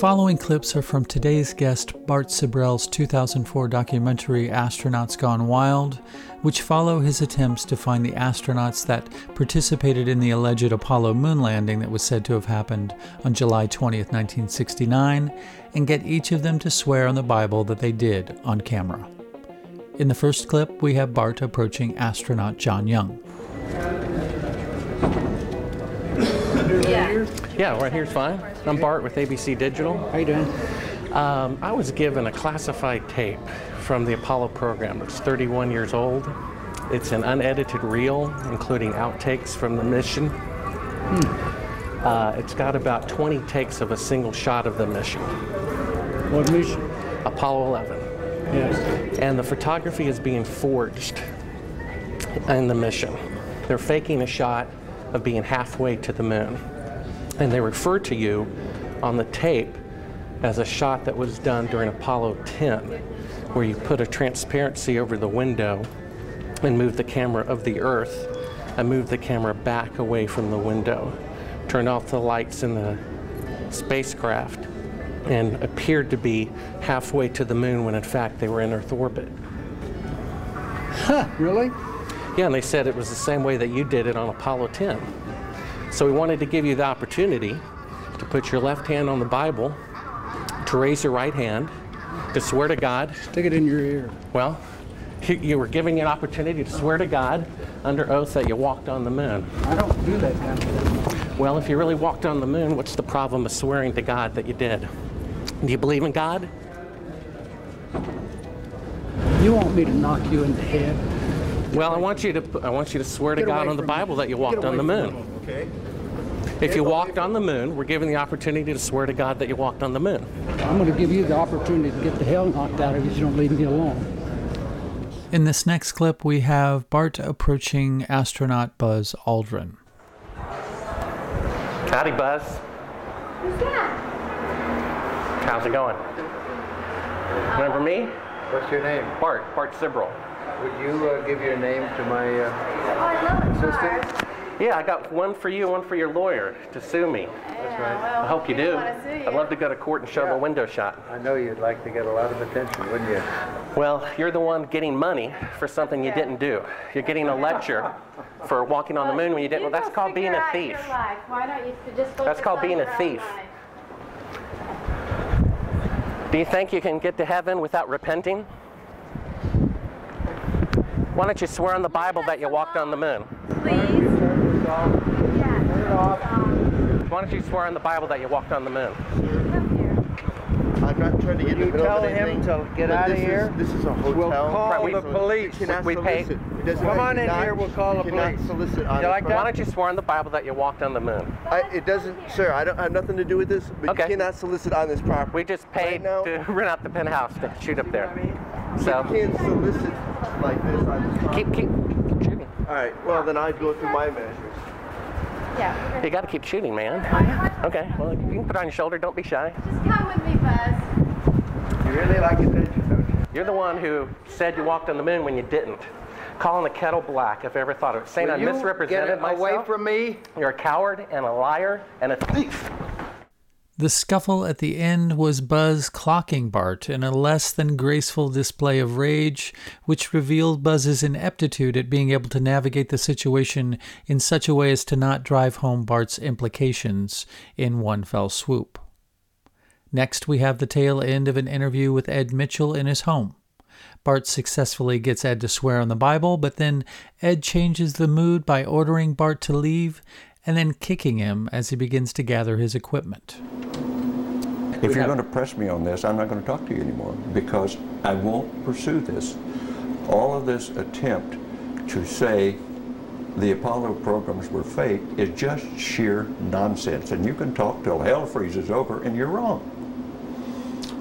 Following clips are from today's guest Bart Sibrel's 2004 documentary Astronauts Gone Wild, which follow his attempts to find the astronauts that participated in the alleged Apollo moon landing that was said to have happened on July 20th, 1969, and get each of them to swear on the Bible that they did on camera. In the first clip, we have Bart approaching astronaut John Young. Yeah. Yeah, right here's fine. I'm Bart with ABC Digital. How you doing? Um, I was given a classified tape from the Apollo program. It's 31 years old. It's an unedited reel, including outtakes from the mission. Uh, it's got about 20 takes of a single shot of the mission, What mission? Apollo 11. Yes. And the photography is being forged in the mission. They're faking a shot of being halfway to the moon. And they refer to you on the tape as a shot that was done during Apollo 10, where you put a transparency over the window and move the camera of the Earth and move the camera back away from the window, turn off the lights in the spacecraft, and appeared to be halfway to the moon when in fact they were in Earth orbit. Huh, really? Yeah, and they said it was the same way that you did it on Apollo 10. So we wanted to give you the opportunity to put your left hand on the Bible, to raise your right hand, to swear to God. Stick it in your ear. Well, you- were giving an opportunity to swear to God under oath that you walked on the moon. I don't do that kind of thing. Well, if you really walked on the moon, what's the problem of swearing to God that you did? Do you believe in God? You want me to knock you in the head? Well, I want you to I want you to swear to Get God away on the from me. Bible that you Get walked away on the from moon. me. Okay. If you walked on the moon, we're given the opportunity to swear to God that you walked on the moon. I'm going to give you the opportunity to get the hell knocked out of you if you don't leave me alone. In this next clip, we have Bart approaching astronaut Buzz Aldrin. Howdy, Buzz. Who's that? How's it going? Remember me? What's your name? Bart, Bart Sibrel. Would you uh, give your name to my? Uh, Oh, I love the car. Yeah, I got one for you, one for your lawyer to sue me. That's right. Well, I hope you do. Want to sue you. I'd love to go to court and show Yeah. the window shot. I know you'd like to get a lot of attention, wouldn't you? Well, you're the one getting money for something you Okay. didn't do. You're getting a lecture for walking on the moon when you didn't. Well, that's called being a thief. Why don't you just That's called being a thief. life? Do you think you can get to heaven without repenting? Why don't you swear on the Bible that you walked on the moon? Please. Why don't you swear on the Bible that you walked on the moon? come here. I'm not trying to get in the you middle tell of him to get but outta this is- here? This is a hotel. We'll call Right, we- the police. You We pay- solicit. It doesn't- Come on in cannot- here, we'll call you the police. solicit You like that? Why don't you swear on the Bible that you walked on the moon? I, it doesn't, sir. I don't I have nothing to do with this. But Okay. you cannot solicit on this property. We just paid now- to rent out the penthouse to shoot up there. You So can't solicit like this on this property. keep keep keep shooting. All right. Well, then I'd go through my measures. Yeah. You got to keep shooting, man. Okay. Well, you can put it on your shoulder. Don't be shy. Just come with me, Buzz. You really like attention, don't you? You're the one who said you walked on the moon when you didn't. calling the kettle black if I ever thought of it. Saying Will I you misrepresented get myself. away from me? You're a coward and a liar and a thief. The scuffle at the end was Buzz clocking Bart in a less than graceful display of rage, which revealed Buzz's ineptitude at being able to navigate the situation in such a way as to not drive home Bart's implications in one fell swoop. Next, we have the tail end of an interview with Ed Mitchell in his home. Bart successfully gets Ed to swear on the Bible, but then Ed changes the mood by ordering Bart to leave and then kicking him as he begins to gather his equipment. If you're going to press me on this, I'm not going to talk to you anymore because I won't pursue this. All of this attempt to say the Apollo programs were fake is just sheer nonsense. And you can talk till hell freezes over and you're wrong.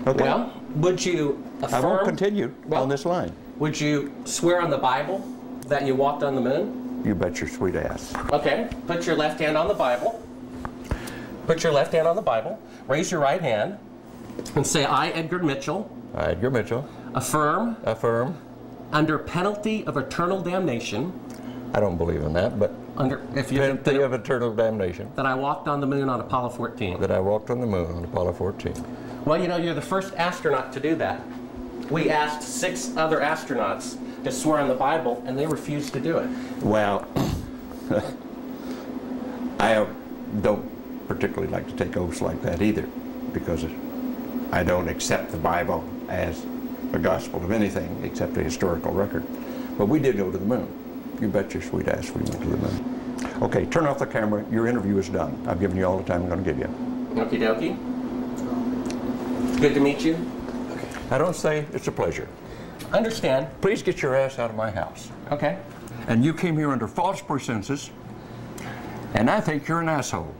Okay? Well, would you affirm? I won't continue Well- on this line. Would you swear on the Bible that you walked on the moon? You bet your sweet ass. Okay. Put your left hand on the Bible. Put your left hand on the Bible. Raise your right hand and say, I, Edgar Mitchell, I, Edgar Mitchell, affirm affirm. under penalty of eternal damnation, I don't believe in that, but under if you penalty of eternal damnation that I walked on the moon on Apollo 14. that I walked on the moon on Apollo 14. Well, you know, you're the first astronaut to do that. We asked six other astronauts to swear on the Bible, and they refused to do it. Well, I don't particularly like to take oaths like that either, because I don't accept the Bible as a gospel of anything except a historical record. But we did go to the moon. You bet your sweet ass we went to the moon. Okay, turn off the camera. Your interview is done. I've given you all the time I'm going to give you. Okie dokie. Good to meet you. I don't say it's a pleasure. Understand. Please get your ass out of my house. Okay. And you came here under false pretenses, and I think you're an asshole.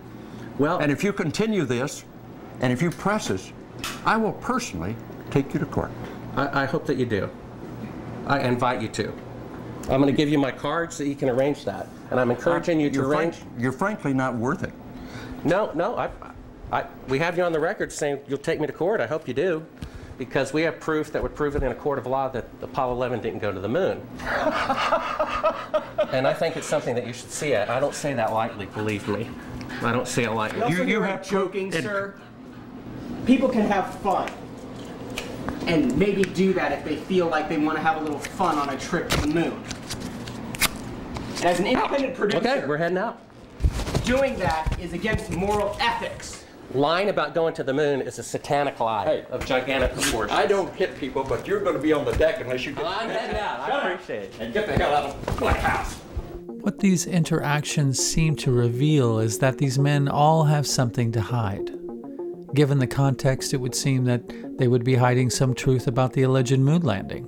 Well, And if you continue this, and if you press this, I will personally take you to court. I, I hope that you do. I invite you to. I'm going to give you my card so you can arrange that. And I'm encouraging you to you're, arrange. frank- you're frankly not worth it. No, no, I, I, we have you on the record saying you'll take me to court. I hope you do. Because we have proof that would prove it in a court of law that Apollo 11 didn't go to the moon. and I think it's something that you should see. I, I don't say that lightly, believe me. I don't say it lightly. Also, You- you you're have joking, proof- sir. People can have fun. And maybe do that if they feel like they want to have a little fun on a trip to the moon. And as an independent producer, Okay, we're heading out. doing that is against moral ethics. Lying about going to the moon is a satanic lie Hey. of gigantic proportions. I don't hit people, but you're going to be on the deck unless you get. I'm heading out. I appreciate it. And get the hell out of my house. What these interactions seem to reveal is that these men all have something to hide. Given the context, it would seem that they would be hiding some truth about the alleged moon landing.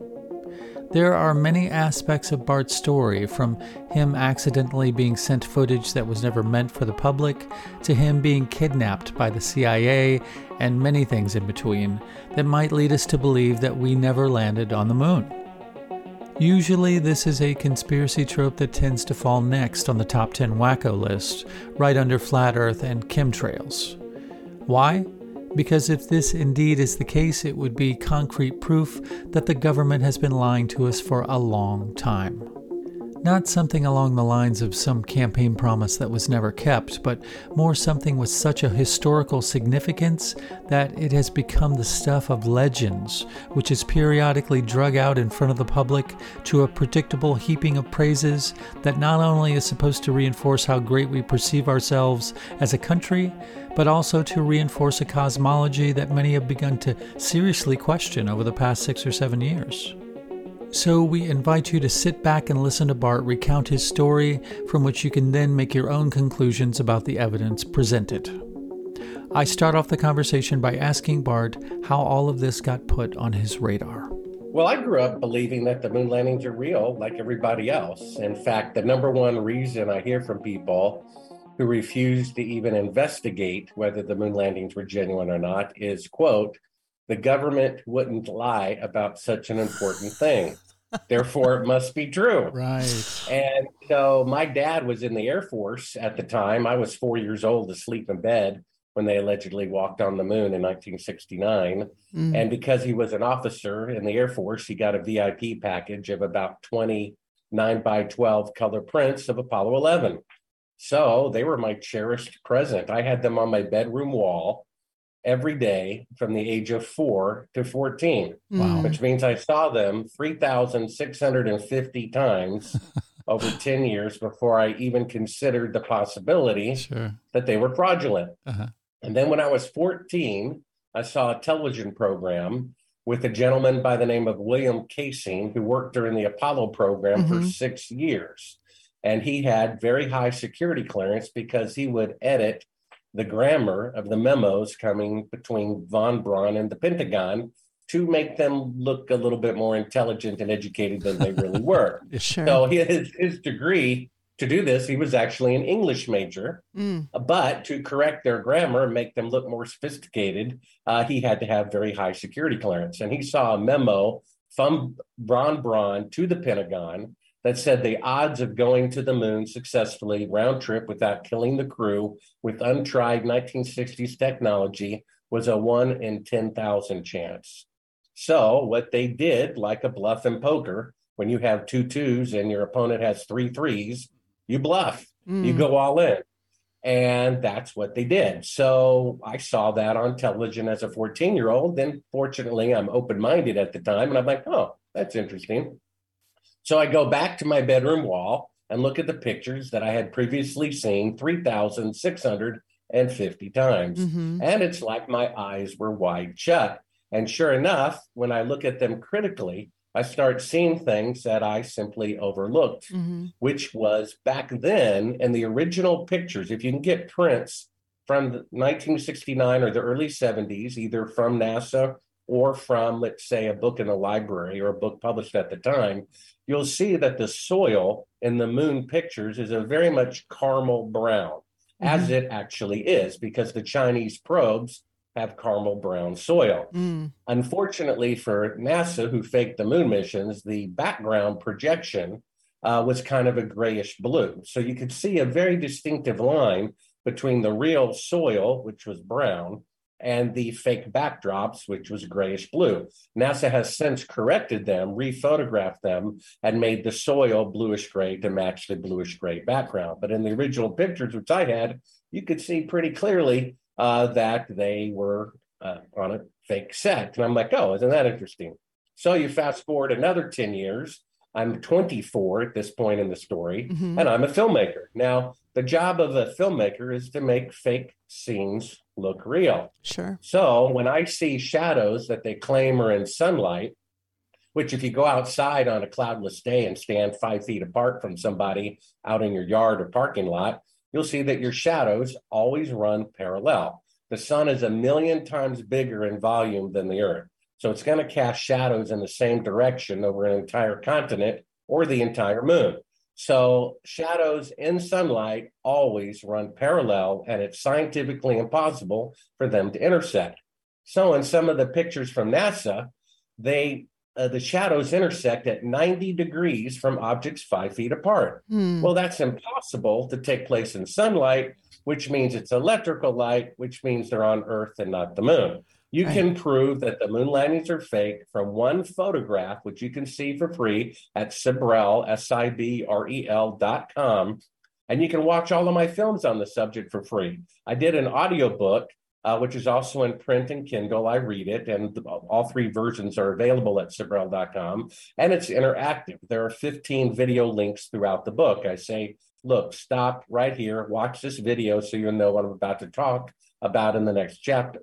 There are many aspects of Bart's story, from him accidentally being sent footage that was never meant for the public, to him being kidnapped by the CIA, and many things in between, that might lead us to believe that we never landed on the moon. Usually, this is a conspiracy trope that tends to fall next on the top 10 wacko list, right under Flat Earth and chemtrails. Why? Because if this indeed is the case, it would be concrete proof that the government has been lying to us for a long time. Not something along the lines of some campaign promise that was never kept, but more something with such a historical significance that it has become the stuff of legends, which is periodically drug out in front of the public to a predictable heaping of praises that not only is supposed to reinforce how great we perceive ourselves as a country, but also to reinforce a cosmology that many have begun to seriously question over the past six or seven years. So we invite you to sit back and listen to Bart recount his story, from which you can then make your own conclusions about the evidence presented. I start off the conversation by asking Bart how all of this got put on his radar. Well, I grew up believing that the moon landings are real, like everybody else. In fact, the number one reason I hear from people who refused to even investigate whether the moon landings were genuine or not is, quote, the government wouldn't lie about such an important thing. Therefore, it must be true. Right. And so my dad was in the Air Force at the time. I was four years old asleep in bed when they allegedly walked on the moon in 1969. Mm. And because he was an officer in the Air Force, he got a VIP package of about 20 9 by 12 color prints of Apollo 11. So they were my cherished present. I had them on my bedroom wall every day from the age of four to 14, Wow. which means I saw them 3,650 times over 10 years before I even considered the possibility Sure. that they were fraudulent. Uh-huh. And then when I was 14, I saw a television program with a gentleman by the name of William Kaysing, who worked during the Apollo program for Mhm. six years. And he had very high security clearance because he would edit the grammar of the memos coming between von Braun and the Pentagon to make them look a little bit more intelligent and educated than they really were. Sure. So his, his degree to do this, he was actually an English major. Mm. But to correct their grammar and make them look more sophisticated, uh, he had to have very high security clearance. And he saw a memo from von Braun to the Pentagon that said the odds of going to the moon successfully round trip without killing the crew with untried 1960s technology was a one in 10,000 chance. So, what they did, like a bluff in poker, when you have two twos and your opponent has three threes, you bluff, you Mm. go all in. And that's what they did. So I saw that on television as a 14 year old. Then, fortunately, I'm open minded at the time. And I'm like, oh, that's interesting. So I go back to my bedroom wall and look at the pictures that I had previously seen 3,650 times. Mhm. And it's like my eyes were wide shut. And sure enough, when I look at them critically, I start seeing things that I simply overlooked Mhm. which was back then in the original pictures. If you can get prints from 1969 or the early 70s, either from NASA or from, let's say, a book in the library or a book published at the time, you'll see that the soil in the moon pictures is a very much caramel brown, as it actually is, because the Chinese probes have caramel brown soil. Mm. Unfortunately for NASA, who faked the moon missions, the background projection uh, was kind of a grayish blue. So you could see a very distinctive line between the real soil, which was brown, and the fake backdrops, which was grayish blue. NASA has since corrected them, rephotographed them, and made the soil bluish gray to match the bluish gray background. But in the original pictures, which I had, you could see pretty clearly uh, that they were uh, on a fake set. And I'm like, oh, isn't that interesting? So you fast forward another 10 years. I'm 24 at this point in the story, Mhm. and I'm a filmmaker. Now, the job of a filmmaker is to make fake scenes look real. Sure. So when I see shadows that they claim are in sunlight, which if you go outside on a cloudless day and stand five feet apart from somebody out in your yard or parking lot, you'll see that your shadows always run parallel. The sun is a million times bigger in volume than the earth. So it's going to cast shadows in the same direction over an entire continent or the entire moon. So shadows in sunlight always run parallel, and it's scientifically impossible for them to intersect. So in some of the pictures from NASA, they uh, the shadows intersect at 90 degrees from objects five feet apart. Hmm. Well, that's impossible to take place in sunlight, which means it's electrical light, which means they're on Earth and not the moon. You Right. can prove that the moon landings are fake from one photograph, which you can see for free at Sibrel, S-I-B-R-E-L E dot com. And you can watch all of my films on the subject for free. I did an audiobook, uh, which is also in print and Kindle. I read it, and the- all three versions are available at Sibrel.com. And it's interactive. There are 15 video links throughout the book. I say, look, stop right here, watch this video so you'll know what I'm about to talk about in the next chapter.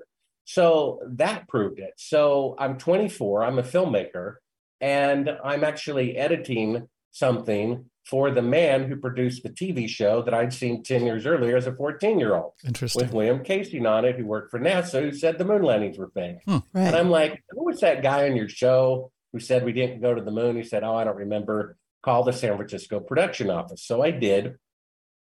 So that proved it. So I'm 24, I'm a filmmaker, and I'm actually editing something for the man who produced the TV show that I'd seen 10 years earlier as a 14 year old Interesting. with William Kaysing on it, who worked for NASA, who said the moon landings were fake. Hmm. And Right. I'm like, who was that guy on your show who said we didn't go to the moon? He said, oh, I don't remember. Call the San Francisco production office. So I did.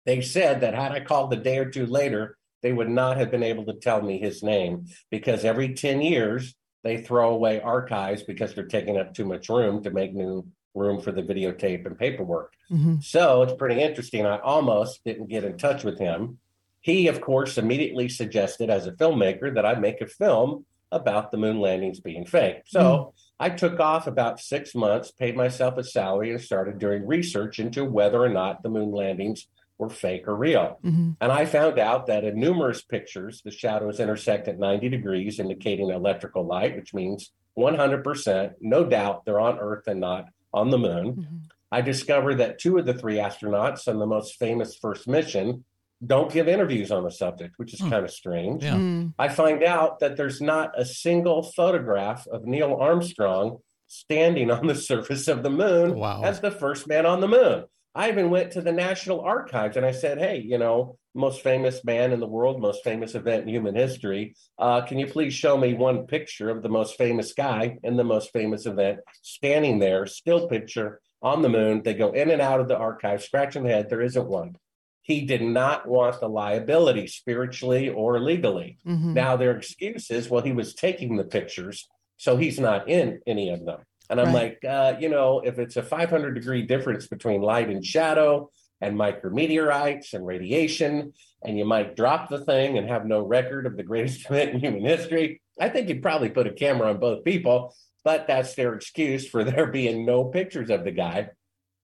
They said that had I called a day or two later, they would not have been able to tell me his name because every 10 years they throw away archives because they're taking up too much room to make new room for the videotape and paperwork. Mhm. So it's pretty interesting. I almost didn't get in touch with him. He, of course, immediately suggested as a filmmaker that I make a film about the moon landings being fake. So I took off about six months, paid myself a salary, and started doing research into whether or not the moon landings were fake or real. Mm-hmm. And I found out that in numerous pictures, the shadows intersect at 90 degrees, indicating electrical light, which means 100%, no doubt they're on Earth and not on the moon. Mm-hmm. I discovered that two of the three astronauts on the most famous first mission don't give interviews on the subject, which is kind of strange. Yeah. Mm. I find out that there's not a single photograph of Neil Armstrong standing on the surface of the moon Wow. as the first man on the moon. I even went to the National Archives and I said, hey, you know, most famous man in the world, most famous event in human history. Uh, can you please show me one picture of the most famous guy in the most famous event standing there, still picture on the moon? They go in and out of the archive, scratching the head. There isn't one. He did not want the liability spiritually or legally. Mhm. Now their excuse is, well, he was taking the pictures, so he's not in any of them. And I'm Right. like, uh, you know, if it's a 500 degree difference between light and shadow, and micrometeorites and radiation, and you might drop the thing and have no record of the greatest event in human history, I think you'd probably put a camera on both people. But that's their excuse for there being no pictures of the guy.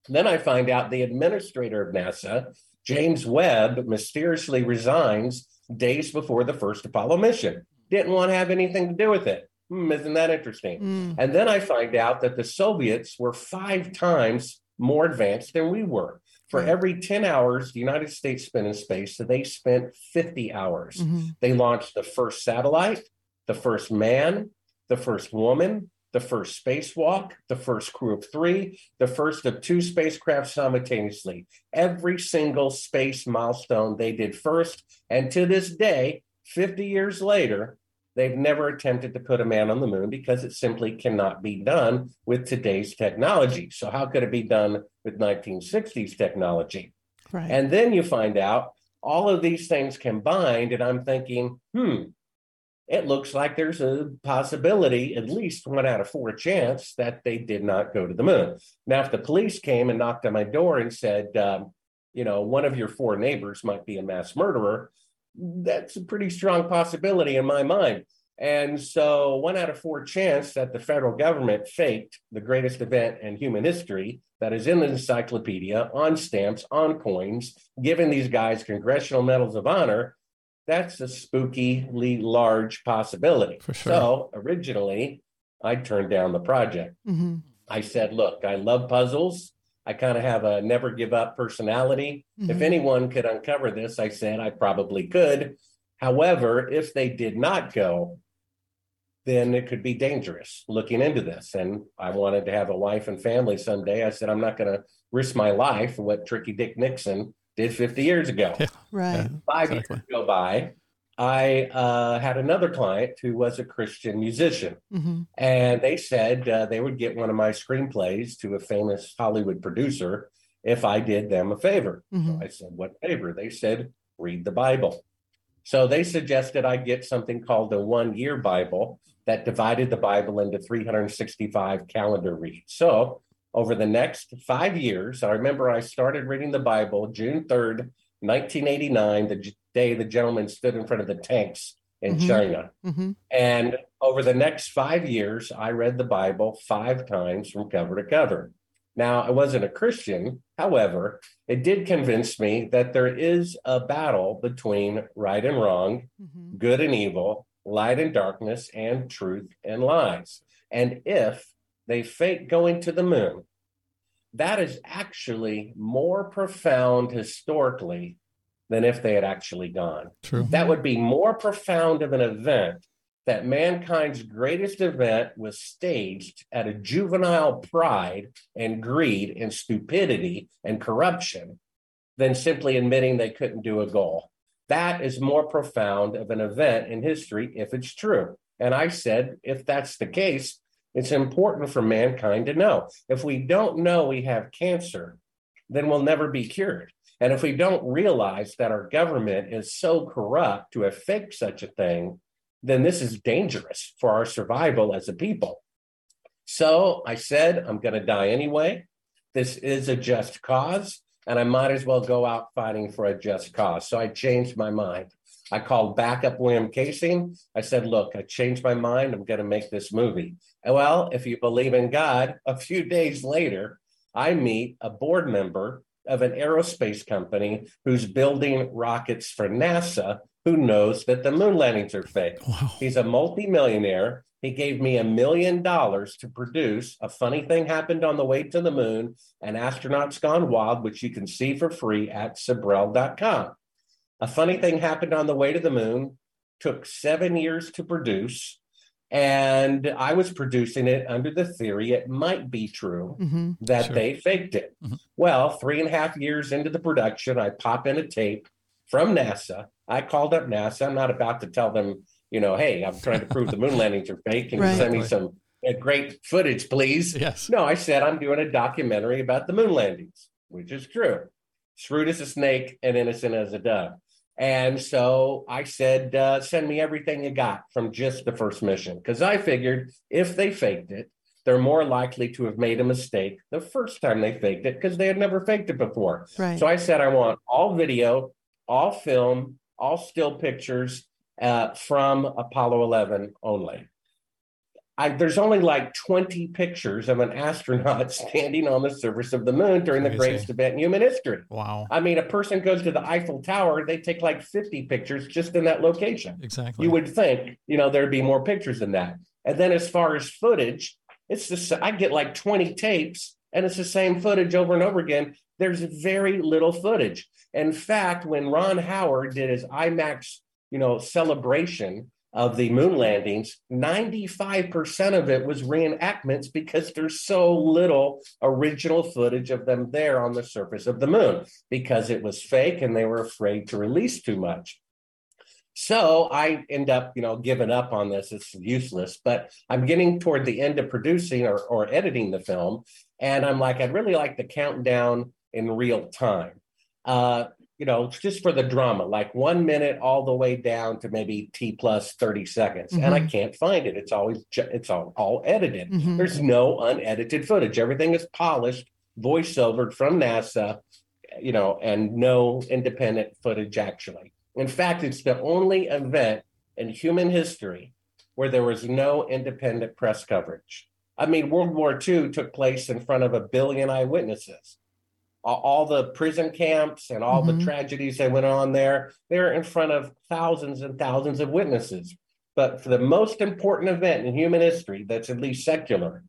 Then I find out the administrator of NASA, James Webb, mysteriously resigns days before the first Apollo mission. Didn't want to have anything to do with it. Hmm, isn't that interesting? Mm. And then I find out that the Soviets were five times more advanced than we were. For Right. every 10 hours the United States spent in space, so they spent 50 hours. Mhm. They launched the first satellite, the first man, the first woman, the first spacewalk, the first crew of three, the first of two spacecraft simultaneously. Every single space milestone they did first. And to this day, 50 years later, they've never attempted to put a man on the moon because it simply cannot be done with today's technology. So, how could it be done with 1960s technology? Right. And then you find out all of these things combined, and I'm thinking, hmm, it looks like there's a possibility, at least one out of four chance, that they did not go to the moon. Now, if the police came and knocked on my door and said, um, you know, one of your four neighbors might be a mass murderer, that's a pretty strong possibility in my mind. And so, one out of four chance that the federal government faked the greatest event in human history that is in the encyclopedia on stamps, on coins, giving these guys congressional medals of honor. That's a spookily large possibility. For sure. So, originally, I turned down the project. hmm I said, look, I love puzzles. I kind of have a never give up personality. If Mhm. anyone could uncover this, I said I probably could. However, if they did not go, then it could be dangerous looking into this. And I wanted to have a wife and family someday. I said, I'm not going to risk my life for what Tricky Dick Nixon did 50 years ago. Yeah. Right. Five exactly. years go by. I uh, had another client who was a Christian musician. hmm And they said uh, they would get one of my screenplays to a famous Hollywood producer if I did them a favor. hmm So I said, What favor? They said, Read the Bible. So they suggested I get something called the one year Bible that divided the Bible into 365 calendar reads. So over the next five years, I remember I started reading the Bible June 3rd, 1989, the day the gentleman stood in front of the tanks in Mhm. China. hmm And over the next five years, I read the Bible five times from cover to cover. Now, I wasn't a Christian. However, it did convince me that there is a battle between right and wrong, hmm good and evil, light and darkness, and truth and lies. And if they fake going to the moon, that is actually more profound historically than if they had actually gone True. that would be more profound of an event that mankind's greatest event was staged at a juvenile pride and greed and stupidity and corruption than simply admitting they couldn't do a goal. That is more profound of an event in history if it's true. And I said, if that's the case, it's important for mankind to know. If we don't know we have cancer, then we'll never be cured. And if we don't realize that our government is so corrupt to have faked such a thing, then this is dangerous for our survival as a people. So I said, I'm going to die anyway. This is a just cause, and I might as well go out fighting for a just cause. So I changed my mind. I called backup William Kaysing. I said, Look, I changed my mind. I'm going to make this movie. And well, if you believe in God, a few days later, I meet a board member of an aerospace company who's building rockets for NASA who knows that the moon landings are fake. Wow. He's a multimillionaire. He gave me a million dollars to produce A Funny Thing Happened on the Way to the Moon and Astronauts Gone Wild, which you can see for free at Sibrel.com. A Funny Thing Happened on the Way to the Moon took seven years to produce. And I was producing it under the theory it might be true Mhm. that Sure. they faked it. Mhm. Well, three and a half years into the production, I pop in a tape from NASA. I called up NASA. I'm not about to tell them, you know, hey, I'm trying to prove the moon landings are fake. Can you send me some uh, great footage, please? Yes. No, I said I'm doing a documentary about the moon landings, which is true. Shrewd as a snake and innocent as a dove. And so I said, uh, send me everything you got from just the first mission. Because I figured if they faked it, they're more likely to have made a mistake the first time they faked it because they had never faked it before. Right. So I said, I want all video, all film, all still pictures uh, from Apollo 11 only. I, there's only like 20 pictures of an astronaut standing on the surface of the moon during the greatest event in human history. Wow. I mean, a person goes to the Eiffel Tower, they take like 50 pictures just in that location. Exactly. You would think, you know, there'd be more pictures than that. And then as far as footage, it's the sa- I get like 20 tapes and it's the same footage over and over again. There's very little footage. In fact, when Ron Howard did his IMAX, you know, celebration of the moon landings, 95% of it was reenactments because there's so little original footage of them there on the surface of the moon because it was fake and they were afraid to release too much. So I end up, you know, giving up on this. It's useless. But I'm getting toward the end of producing or, or editing the film. And I'm like, I'd really like the countdown in real time. Uh, you know, just for the drama, like one minute all the way down to maybe T plus 30 seconds. And I can't find it. It's always, ju- it's all, all edited. Mhm. There's no unedited footage. Everything is polished, voiceovered from NASA, you know, and no independent footage actually. In fact, it's the only event in human history where there was no independent press coverage. I mean, World War II took place in front of a billion eyewitnesses. All- the prison camps and all Mhm. the tragedies that went on there, they're in front of thousands and thousands of witnesses. But for the most important event in human history that's at least secular,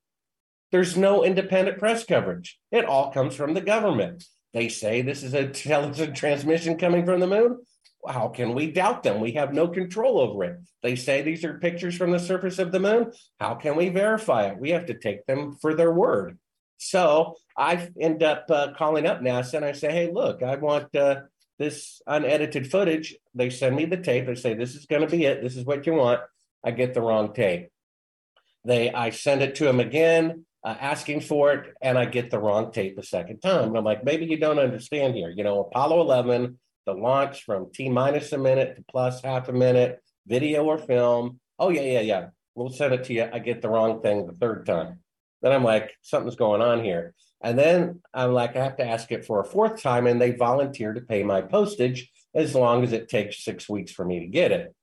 there's no independent press coverage. It all comes from the government. They say this is a television transmission coming from the moon. How can we doubt them? We have no control over it. They say these are pictures from the surface of the moon. How can we verify it? We have to take them for their word. So I end up uh, calling up NASA and I say, hey, look, I want uh, this unedited footage. They send me the tape. They say, this is going to be it. This is what you want. I get the wrong tape. They, I send it to them again, uh, asking for it, and I get the wrong tape a second time. And I'm like, maybe you don't understand here. You know, Apollo 11, the launch from T minus a minute to plus half a minute, video or film. Oh, yeah, yeah, yeah. We'll send it to you. I get the wrong thing the third time. Then I'm like, something's going on here. And then I'm like, I have to ask it for a fourth time, and they volunteer to pay my postage as long as it takes six weeks for me to get it.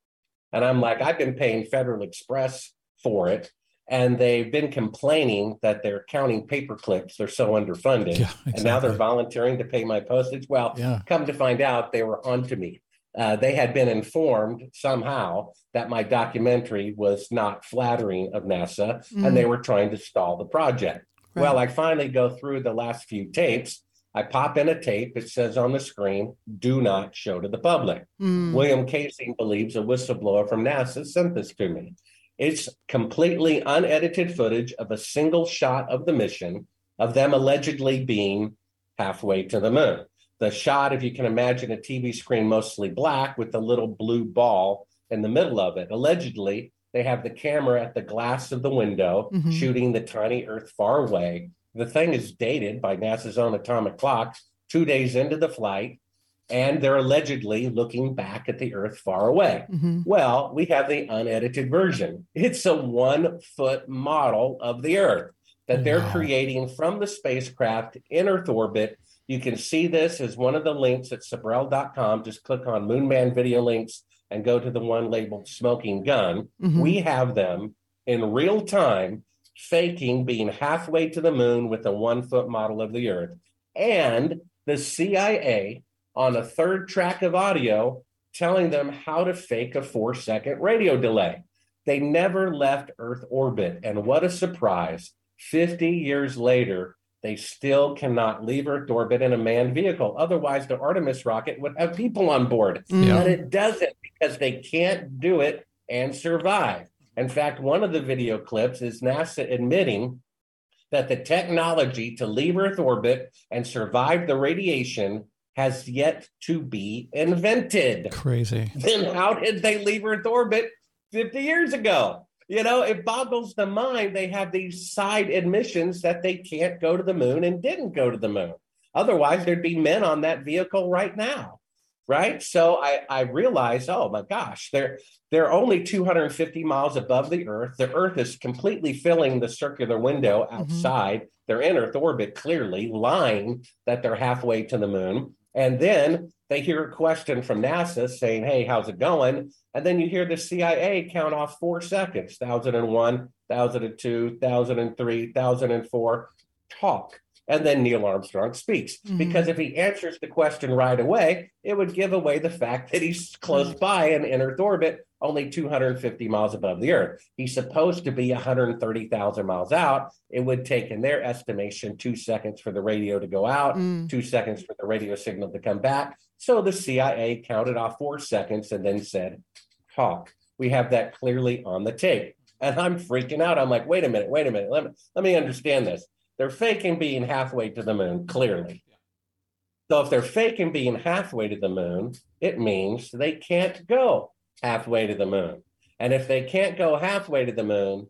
And I'm like, I've been paying Federal Express for it, and they've been complaining that they're counting paper clips. They're so underfunded. Yeah, And now they're volunteering to pay my postage. Well, Yeah. come to find out, they were onto me. Uh, they had been informed somehow that my documentary was not flattering of NASA and they were trying to stall the project. Right. Well, I finally go through the last few tapes. I pop in a tape. It says on the screen, do not show to the public. Mm. William Kaysing believes a whistleblower from NASA sent this to me. It's completely unedited footage of a single shot of the mission of them allegedly being halfway to the moon. The shot, if you can imagine a TV screen mostly black with the little blue ball in the middle of it. Allegedly, they have the camera at the glass of the window Mhm. shooting the tiny Earth far away. The thing is dated by NASA's own atomic clocks two days into the flight, and they're allegedly looking back at the Earth far away. Mhm. Well, we have the unedited version. It's a one foot model of the Earth that they're Wow. creating from the spacecraft in Earth orbit. You can see this as one of the links at Sibrel.com. Just click on Moonman video links and go to the one labeled smoking gun, Mhm. we have them in real time faking being halfway to the moon with a one foot model of the earth. And the CIA on a third track of audio telling them how to fake a four second radio delay. They never left Earth orbit. And what a surprise. 50 years later, they still cannot leave Earth orbit in a manned vehicle. Otherwise, the Artemis rocket would have people on board. Mm-hmm. Yeah. But it doesn't because they can't do it and survive. In fact, one of the video clips is NASA admitting that the technology to leave Earth orbit and survive the radiation has yet to be invented. Crazy. Then how did they leave Earth orbit 50 years ago? You know, it boggles the mind. They have these side admissions that they can't go to the moon and didn't go to the moon. Otherwise, there'd be men on that vehicle right now. Right. So I, I realized, oh my gosh, they're they're only 250 miles above the Earth. The Earth is completely filling the circular window mm-hmm. outside. They're in Earth orbit, clearly lying that they're halfway to the moon. And then they hear a question from NASA saying, Hey, how's it going? And then you hear the CIA count off four seconds 1001, 1002, 1003, 1004, talk. And then Neil Armstrong speaks. Mhm. Because if he answers the question right away, it would give away the fact that he's close by and in Earth orbit, only 250 miles above the Earth. He's supposed to be 130,000 miles out. It would take, in their estimation, two seconds for the radio to go out, Mm. two seconds for the radio signal to come back. So the CIA counted off four seconds and then said, talk. We have that clearly on the tape. And I'm freaking out. I'm like, wait a minute, wait a minute. Let me, let me understand this. They're faking being halfway to the moon, clearly. So if they're faking being halfway to the moon, it means they can't go halfway to the moon. And if they can't go halfway to the moon,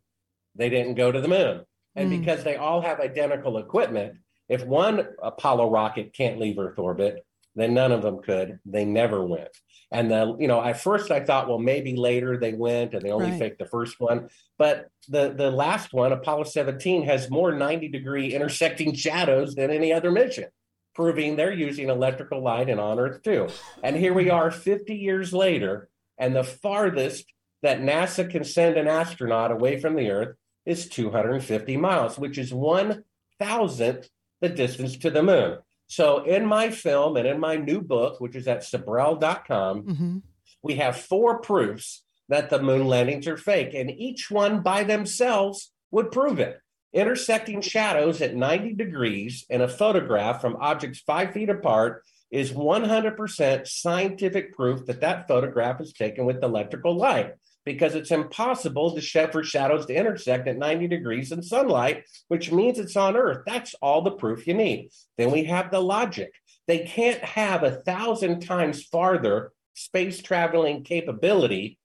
they didn't go to the moon. And Mm. because they all have identical equipment, if one Apollo rocket can't leave Earth orbit, then none of them could. They never went. And the, you know, at first I thought, well, maybe later they went and they only Right. faked the first one. But the the last one, Apollo 17, has more 90 degree intersecting shadows than any other mission, proving they're using electrical light and on Earth too. And here we are 50 years later, and the farthest that NASA can send an astronaut away from the Earth is 250 miles, which is one thousandth the distance to the moon. So in my film and in my new book, which is at Sibrel.com, hmm we have four proofs that the moon landings are fake, and each one by themselves would prove it. Intersecting shadows at 90 degrees in a photograph from objects five feet apart is 100% scientific proof that that photograph is taken with electrical light because it's impossible to for shadows to intersect at 90 degrees in sunlight, which means it's on Earth. That's all the proof you need. Then we have the logic. They can't have a thousand times farther space traveling capability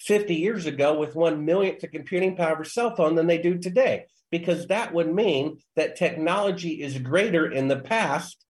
50 years ago with one millionth the computing power of a cell phone than they do today, because that would mean that technology is greater in the past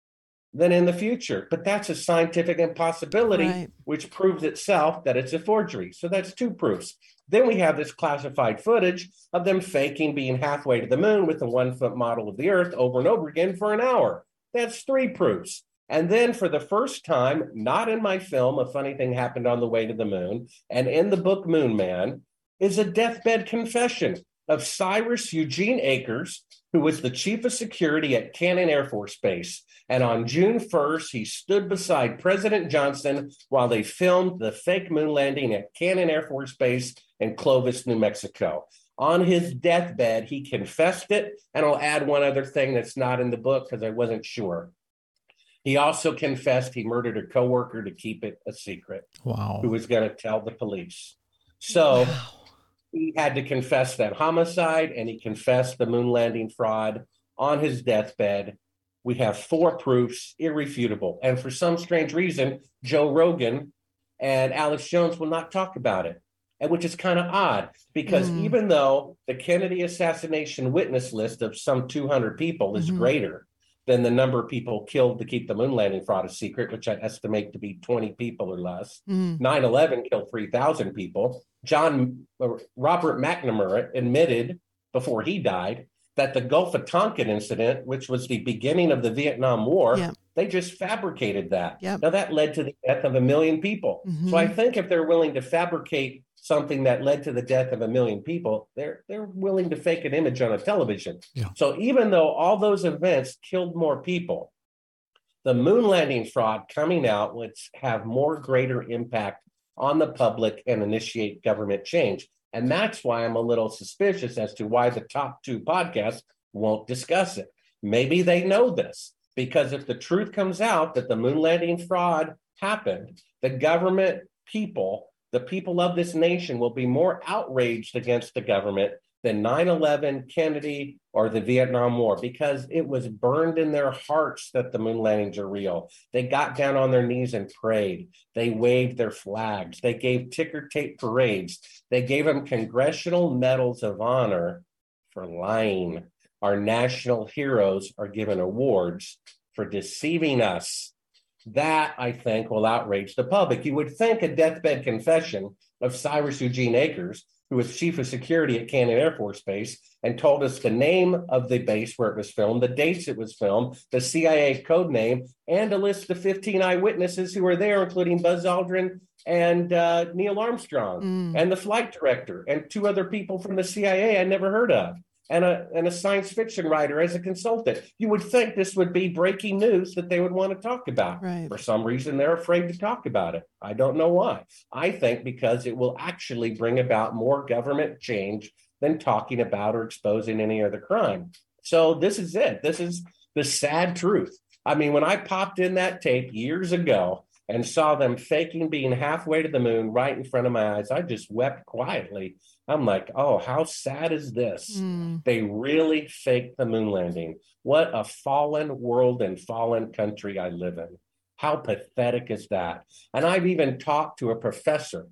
than in the future. But that's a scientific impossibility, Right. which proves itself that it's a forgery. So that's two proofs. Then we have this classified footage of them faking being halfway to the moon with a one foot model of the Earth over and over again for an hour. That's three proofs. And then for the first time, not in my film, a funny thing happened on the way to the moon, and in the book Moon Man, is a deathbed confession of Cyrus Eugene Akers, who was the chief of security at Cannon Air Force Base. And on June 1st, he stood beside President Johnson while they filmed the fake moon landing at Cannon Air Force Base in Clovis, New Mexico. On his deathbed, he confessed it. And I'll add one other thing that's not in the book because I wasn't sure. He also confessed he murdered a coworker to keep it a secret, Wow. who was going to tell the police. So he had to confess that homicide and he confessed the moon landing fraud on his deathbed. We have four proofs, irrefutable. And for some strange reason, Joe Rogan and Alex Jones will not talk about it, and which is kind of odd because Mm. even though the Kennedy assassination witness list of some 200 people is Mhm. greater than the number of people killed to keep the moon landing fraud a secret, which I estimate to be 20 people or less. Mm. 9 11 killed 3,000 people. John uh, Robert McNamara admitted before he died that the Gulf of Tonkin incident, which was the beginning of the Vietnam War, Yeah. They just fabricated that. Yep. Now that led to the death of a million people. So I think if they're willing to fabricate something that led to the death of a million people, they're they're willing to fake an image on a television. Yeah. So even though all those events killed more people, the moon landing fraud coming out would have more greater impact on the public and initiate government change. And that's why I'm a little suspicious as to why the top two podcasts won't discuss it. Maybe they know this because if the truth comes out that the moon landing fraud happened, the government people, the people of this nation will be more outraged against the government than 9 11, Kennedy, or the Vietnam War because it was burned in their hearts that the moon landings are real. They got down on their knees and prayed. They waved their flags. They gave ticker tape parades. They gave them congressional medals of honor for lying. Our national heroes are given awards for deceiving us. That, I think, will outrage the public. You would think a deathbed confession of Cyrus Eugene Akers, who was chief of security at Cannon Air Force Base and told us the name of the base where it was filmed, the dates it was filmed, the CIA code name, and a list of 15 eyewitnesses who were there, including Buzz Aldrin and uh, Neil Armstrong and the flight director and two other people from the CIA I never heard of. And a, and a science fiction writer as a consultant. You would think this would be breaking news that they would want to talk about. Right. For some reason, they're afraid to talk about it. I don't know why. I think because it will actually bring about more government change than talking about or exposing any other crime. So this is it. This is the sad truth. I mean, when I popped in that tape years ago and saw them faking being halfway to the moon right in front of my eyes, I just wept quietly. I'm like, oh, how sad is this? Mm. They really faked the moon landing. What a fallen world and fallen country I live in. How pathetic is that? And I've even talked to a professor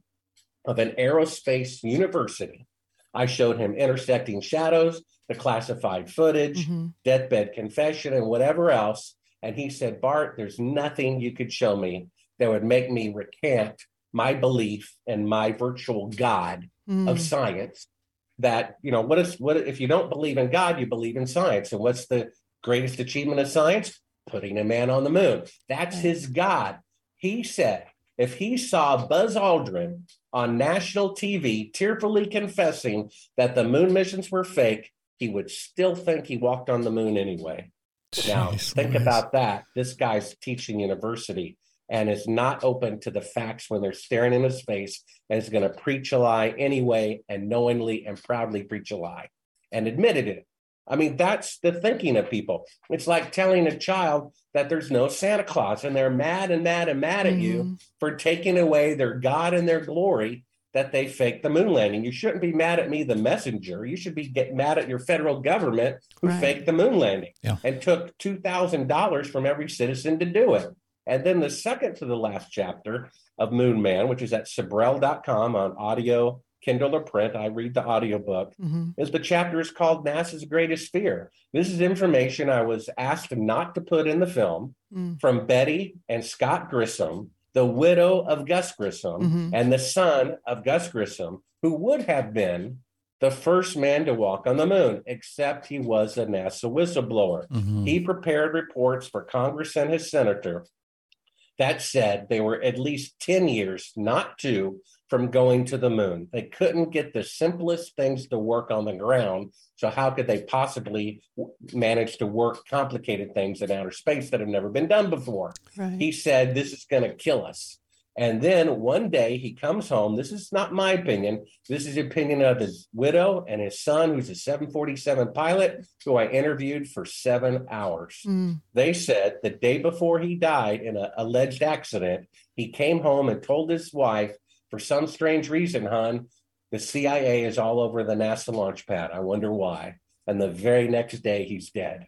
of an aerospace university. I showed him intersecting shadows, the classified footage, mm-hmm. deathbed confession, and whatever else. And he said, Bart, there's nothing you could show me that would make me recant my belief in my virtual God of hmm. science. That, you know, what is what if you don't believe in God, you believe in science. And what's the greatest achievement of science? Putting a man on the moon. That's hmm. his God. He said if he saw Buzz Aldrin on national TV tearfully confessing that the moon missions were fake, he would still think he walked on the moon anyway. Now, think Louise. about that. This guy's teaching university and is not open to the facts when they're staring in his face and is going to preach a lie anyway and knowingly and proudly preach a lie and admitted it. I mean, that's the thinking of people. It's like telling a child that there's no Santa Claus and they're mad and mad and mad at you mm-hmm. for taking away their God and their glory that they faked the moon landing. You shouldn't be mad at me, the messenger. You should be get mad at your federal government who Right. faked the moon landing Yeah. and took two thousand dollars from every citizen to do it. And then the second to the last chapter of Moon Man, which is at Sibrel.com on audio, Kindle or print. I read the audiobook. Mm-hmm. Is the chapter is called NASA's Greatest Fear. This is information I was asked not to put in the film mm. from Betty and Scott Grissom, the widow of Gus Grissom mm-hmm. and the son of Gus Grissom, who would have been the first man to walk on the moon, except he was a NASA whistleblower. Mm-hmm. He prepared reports for Congress and his senator that said they were at least 10 years, not two, from going to the moon. They couldn't get the simplest things to work on the ground. So, how could they possibly manage to work complicated things in outer space that have never been done before? Right. He said, This is going to kill us. And then one day he comes home. This is not my opinion. This is the opinion of his widow and his son, who's a 747 pilot, who I interviewed for seven hours. Hmm. They said the day before he died in an alleged accident, he came home and told his wife, for some strange reason, hon, the CIA is all over the NASA launch pad. I wonder why. And the very next day, he's dead.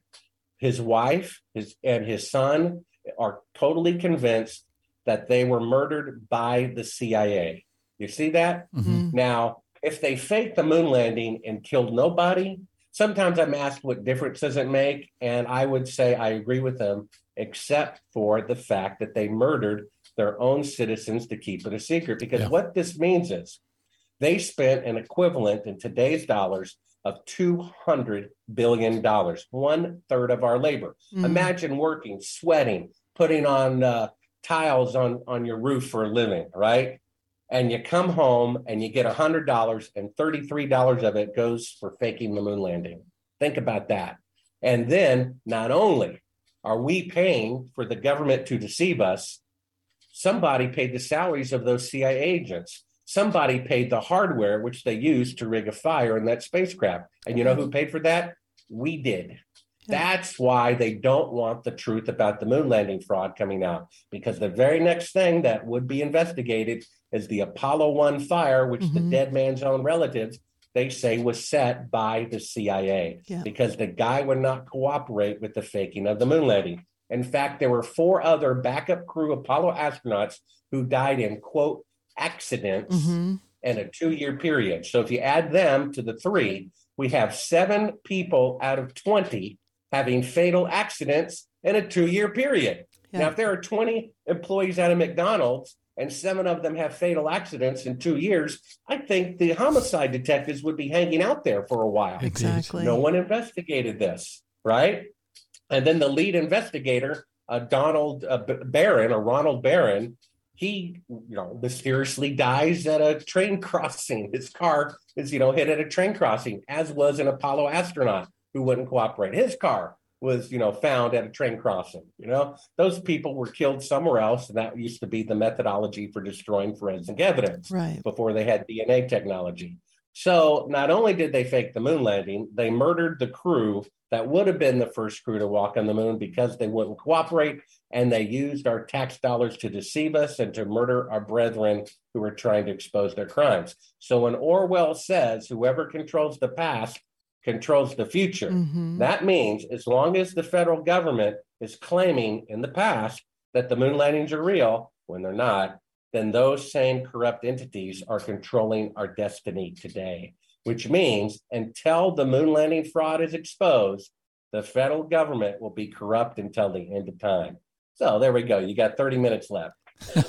His wife his, and his son are totally convinced that they were murdered by the CIA. You see that? Mm-hmm. Mm-hmm. Now, if they faked the moon landing and killed nobody, sometimes I'm asked what difference does it make? And I would say I agree with them, except for the fact that they murdered their own citizens to keep it a secret. Because Yeah. what this means is they spent an equivalent in today's dollars of $200 billion, one third of our labor. Mm-hmm. Imagine working, sweating, putting on uh, tiles on on your roof for a living, right? And you come home and you get a hundred dollars, and thirty three dollars of it goes for faking the moon landing. Think about that. And then not only are we paying for the government to deceive us, somebody paid the salaries of those CIA agents. Somebody paid the hardware which they used to rig a fire in that spacecraft. And you know who paid for that? We did. That's why they don't want the truth about the moon landing fraud coming out because the very next thing that would be investigated is the Apollo 1 fire, which the Mhm. dead man's own relatives they say was set by the CIA Yeah. because the guy would not cooperate with the faking of the moon landing. In fact, there were four other backup crew Apollo astronauts who died in quote accidents Mhm. in a two year period. So if you add them to the three, we have seven people out of 20 having fatal accidents in a two year period. Yeah. Now, if there are 20 employees at a McDonald's and seven of them have fatal accidents in two years, I think the homicide detectives would be hanging out there for a while. Exactly. No one investigated this, right? And then the lead investigator, uh, Donald uh, Barron or Ronald Baron, he, you know, mysteriously dies at a train crossing. His car is, you know, hit at a train crossing, as was an Apollo astronaut who wouldn't cooperate. His car was, you know, found at a train crossing. You know, those people were killed somewhere else, and that used to be the methodology for destroying forensic evidence Right. before they had DNA technology. So not only did they fake the moon landing, they murdered the crew that would have been the first crew to walk on the moon because they wouldn't cooperate. And they used our tax dollars to deceive us and to murder our brethren who were trying to expose their crimes. So when Orwell says, whoever controls the past controls the future, Mhm. that means as long as the federal government is claiming in the past that the moon landings are real when they're not, then those same corrupt entities are controlling our destiny today, which means until the moon landing fraud is exposed, the federal government will be corrupt until the end of time. So there we go. You got 30 minutes left.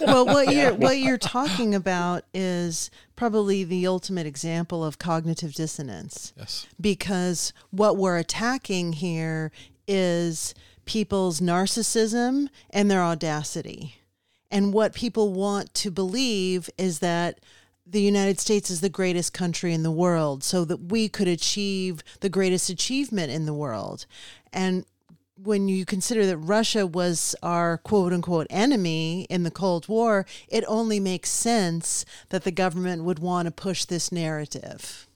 Well, what you're what you're talking about is probably the ultimate example of cognitive dissonance. Yes. Because what we're attacking here is people's narcissism and their audacity. And what people want to believe is that the United States is the greatest country in the world so that we could achieve the greatest achievement in the world. And when you consider that Russia was our quote unquote enemy in the Cold War, it only makes sense that the government would want to push this narrative.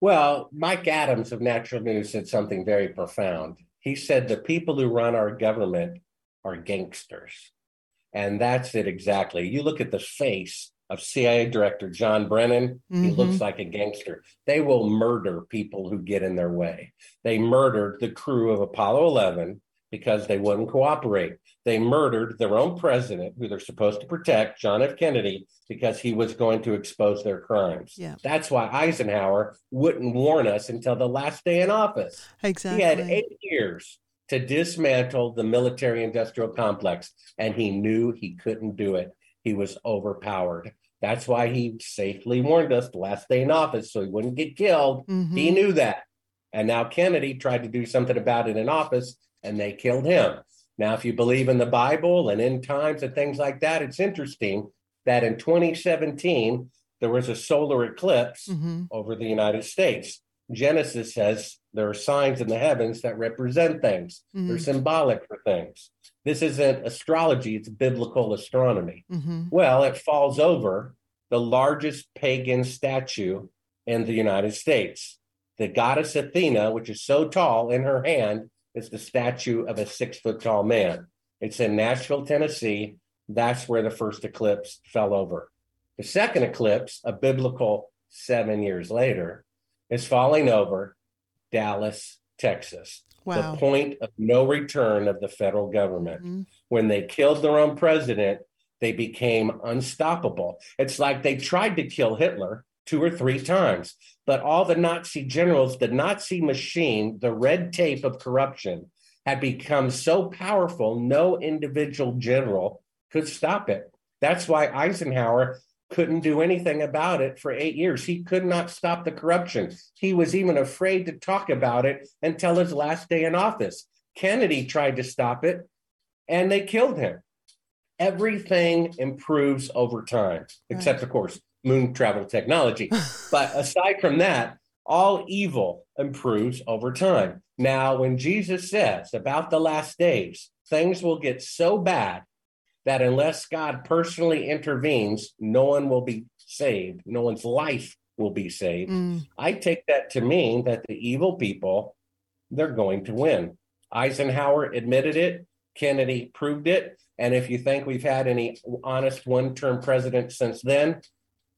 Well, Mike Adams of Natural News said something very profound. He said the people who run our government are gangsters. And that's it exactly. You look at the face of CIA Director John Brennan, he Mhm. looks like a gangster. They will murder people who get in their way. They murdered the crew of Apollo 11 because they wouldn't cooperate. They murdered their own president, who they're supposed to protect, John F. Kennedy, because he was going to expose their crimes. Yeah. That's why Eisenhower wouldn't warn us until the last day in office. Exactly. He had eight years to dismantle the military industrial complex, and he knew he couldn't do it. He was overpowered. That's why he safely warned us the last day in office so he wouldn't get killed. Mhm. He knew that. And now Kennedy tried to do something about it in office, and they killed him. Now, if you believe in the Bible and end times and things like that, it's interesting that in 2017, there was a solar eclipse Mhm. over the United States. Genesis says there are signs in the heavens that represent things, they're Mhm. symbolic for things. This isn't astrology, it's biblical astronomy. Mhm. Well, it falls over the largest pagan statue in the United States. The goddess Athena, which is so tall in her hand, is the statue of a six foot tall man. It's in Nashville, Tennessee. That's where the first eclipse fell over. The second eclipse, a biblical seven years later, is falling over Dallas, Texas. Wow. The point of no return of the federal government Mhm. when they killed their own president, they became unstoppable. It's like they tried to kill Hitler two or three times, but all the Nazi generals, the Nazi machine, the red tape of corruption had become so powerful, no individual general could stop it. That's why Eisenhower couldn't do anything about it for eight years. He could not stop the corruption. He was even afraid to talk about it until his last day in office. Kennedy tried to stop it. and they killed him. Everything improves over time, except, of course, moon travel technology. but aside from that, all evil improves over time. Now, when Jesus says about the last days, things will get so bad that unless God personally intervenes, no one will be saved, no one's life will be saved. Mm. I take that to mean that the evil people, they're going to win. Eisenhower admitted it, Kennedy proved it. And if you think we've had any honest one term president since then,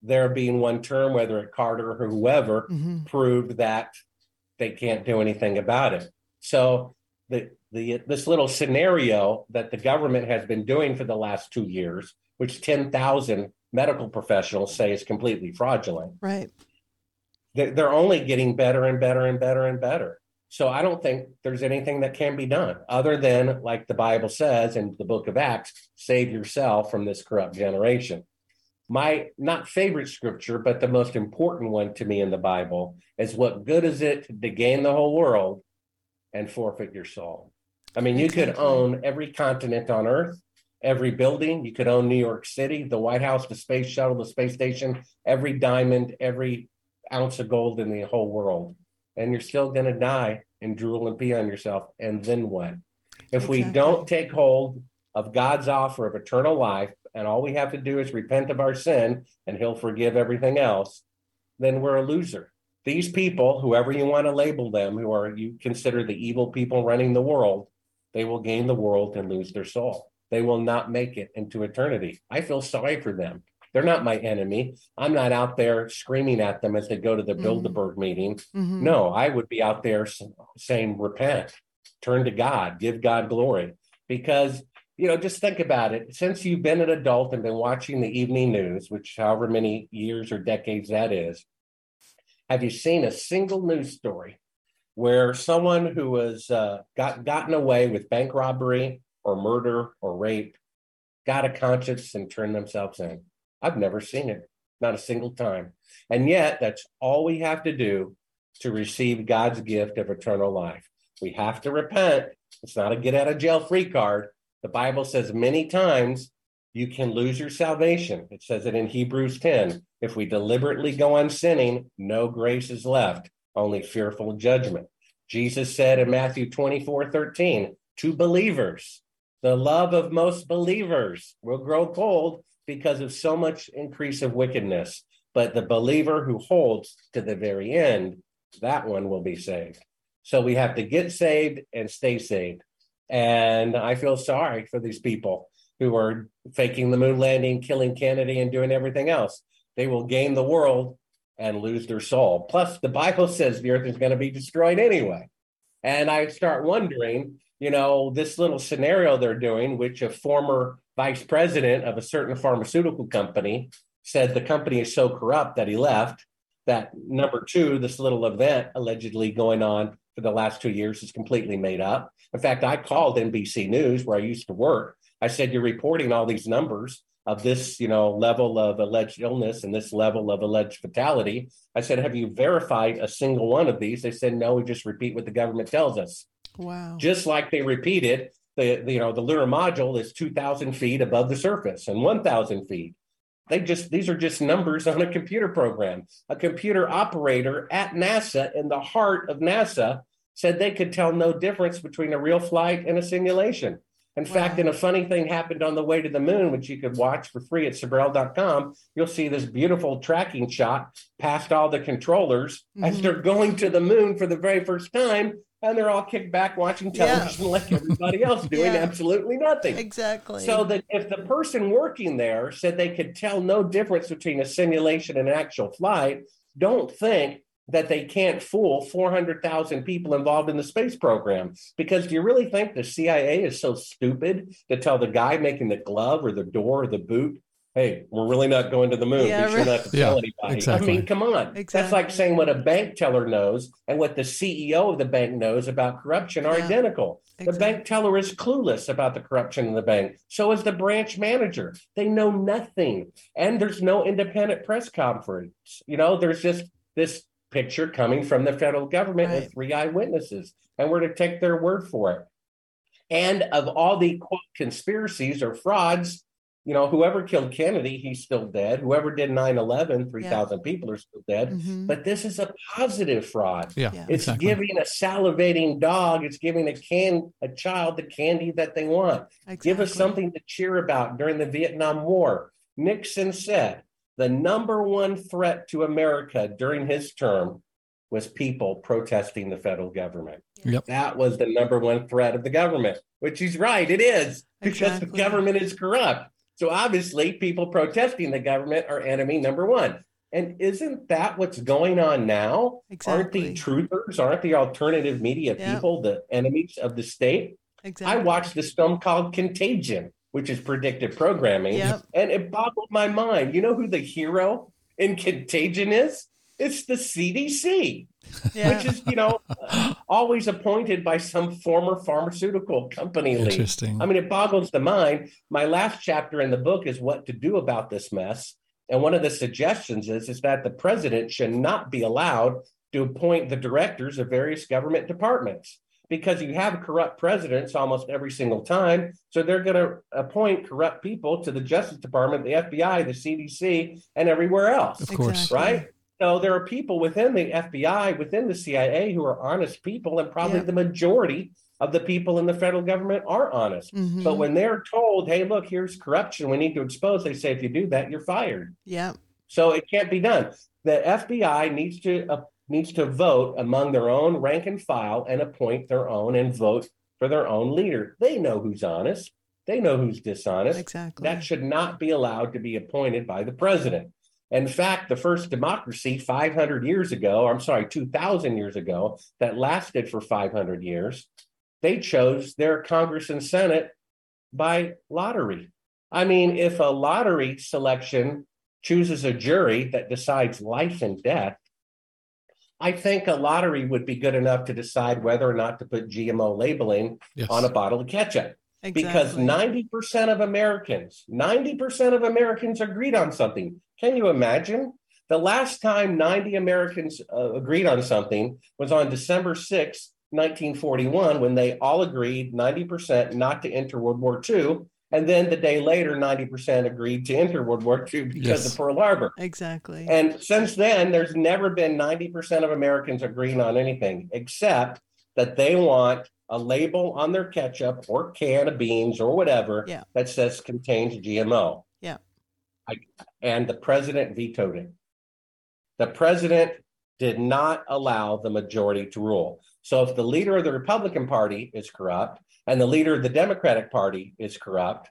there being one term, whether it Carter or whoever, hmm proved that they can't do anything about it. So the the this little scenario that the government has been doing for the last two years, which ten thousand medical professionals say is completely fraudulent, Right. they're, they're only getting better and better and better and better. So I don't think there's anything that can be done other than, like the Bible says in the book of Acts, save yourself from this corrupt generation. My not favorite scripture, but the most important one to me in the Bible is what good is it to gain the whole world and forfeit your soul? I mean, you could own every continent on earth, every building. You could own New York City, the White House, the space shuttle, the space station, every diamond, every ounce of gold in the whole world. And you're still going to die and drool and pee on yourself. And then what? If we don't take hold of God's offer of eternal life, and all we have to do is repent of our sin and he'll forgive everything else, then we're a loser. These people, whoever you want to label them, who are you consider the evil people running the world, they will gain the world and lose their soul. They will not make it into eternity. I feel sorry for them. They're not my enemy. I'm not out there screaming at them as they go to the Mhm. Bilderberg meeting. hmm No, I would be out there saying, repent, turn to God, give God glory. Because, you know, just think about it. Since you've been an adult and been watching the evening news, which however many years or decades that is, have you seen a single news story where someone who has uh, got gotten away with bank robbery or murder or rape got a conscience and turned themselves in? I've never seen it, not a single time. And yet, that's all we have to do to receive God's gift of eternal life. We have to repent. It's not a get out of jail free card. The Bible says many times you can lose your salvation. It says it in Hebrews 10. If we deliberately go on sinning, no grace is left, only fearful judgment. Jesus said in Matthew 24 13 to believers, the love of most believers will grow cold because of so much increase of wickedness. But the believer who holds to the very end, that one will be saved. So we have to get saved and stay saved. And I feel sorry for these people who are faking the moon landing, killing Kennedy, and doing everything else. They will gain the world and lose their soul. Plus, the Bible says the earth is going to be destroyed anyway. And I start wondering, you know, this little scenario they're doing, which a former vice president of a certain pharmaceutical company said the company is so corrupt that he left. That number two, this little event allegedly going on for the last two years is completely made up. In fact, I called NBC News where I used to work. I said, You're reporting all these numbers of this, you know, level of alleged illness and this level of alleged fatality. I said, Have you verified a single one of these? They said, No, we just repeat what the government tells us. Wow. Just like they repeated the, the you know, the lunar module is 2,000 feet above the surface and 1,000 feet. They just, these are just numbers on a computer program. A computer operator at NASA in the heart of NASA said they could tell no difference between a real flight and a simulation. In fact, Wow. and a funny thing happened on the way to the moon, which you could watch for free at Sibrel.com. You'll see this beautiful tracking shot past all the controllers as Mhm. they're going to the moon for the very first time. And they're all kicked back watching Yeah. television like everybody else, doing Yeah. absolutely nothing. Exactly. So that if the person working there said they could tell no difference between a simulation and an actual flight, don't think that they can't fool 400,000 people involved in the space program. Because do you really think the CIA is so stupid to tell the guy making the glove or the door or the boot, hey, we're really not going to the moon. Yeah, Be sure right. not to Yeah, tell anybody. exactly. I mean, come on. That's like saying what a bank teller knows and what the CEO of the bank knows about corruption are Yeah. identical. The bank teller is clueless about the corruption in the bank. So is the branch manager. They know nothing. And there's no independent press conference. You know, there's just this picture coming from the federal government Right. with three eyewitnesses, and we're to take their word for it. And of all the quote conspiracies or frauds, you know, whoever killed Kennedy, he's still dead. Whoever did 9 11, 3,000 people are still dead. Mhm. But this is a positive fraud. Yeah, Yeah. It's exactly. giving a salivating dog, it's giving a can a child the candy that they want. Give us something to cheer about during the Vietnam War. Nixon said the number one threat to America during his term was people protesting the federal government. Yep. That was the number one threat of the government, which he's right, it is, because Exactly. the government is corrupt. So obviously, people protesting the government are enemy number one. And isn't that what's going on now? Aren't the truthers, aren't the alternative media Yeah. people the enemies of the state? Exactly. I watched this film called Contagion, which is predictive programming, Yep. and it boggled my mind. You know who the hero in Contagion is? It's the CDC, Yeah. which is, you know, always appointed by some former pharmaceutical company lead. Interesting. I mean, it boggles the mind. My last chapter in the book is what to do about this mess. And one of the suggestions is, is that the president should not be allowed to appoint the directors of various government departments because you have corrupt presidents almost every single time. So they're going to appoint corrupt people to the Justice Department, the FBI, the CDC, and everywhere else Of course. Exactly. right? So there are people within the FBI, within the CIA, who are honest people, and probably Yeah. the majority of the people in the federal government are honest. Mhm. But when they're told, "Hey, look, here's corruption. We need to expose," they say, "If you do that, you're fired." yeah. So it can't be done. The FBI needs to uh, needs to vote among their own rank and file and appoint their own and vote for their own leader. They know who's honest. They know who's dishonest. Exactly. That should not be allowed to be appointed by the president. In fact, the first democracy 500 years ago, I'm sorry, 2,000 years ago, that lasted for 500 years, they chose their Congress and Senate by lottery. I mean, if a lottery selection chooses a jury that decides life and death, I think a lottery would be good enough to decide whether or not to put GMO labeling Yes. on a bottle of ketchup because 90% of Americans, 90% of Americans agreed on something. Can you imagine? The last time 90 Americans uh, agreed on something was on December 6, 1941, when they all agreed 90% not to enter World War II. And then the day later, 90% agreed to enter World War II because Yes. of Pearl Harbor. Exactly. And since then, there's never been 90% of Americans agreeing on anything except that they want a label on their ketchup or can of beans or whatever Yeah. that says contains GMO. Yeah. I, and the president vetoed it. The president did not allow the majority to rule. So if the leader of the Republican Party is corrupt and the leader of the Democratic Party is corrupt,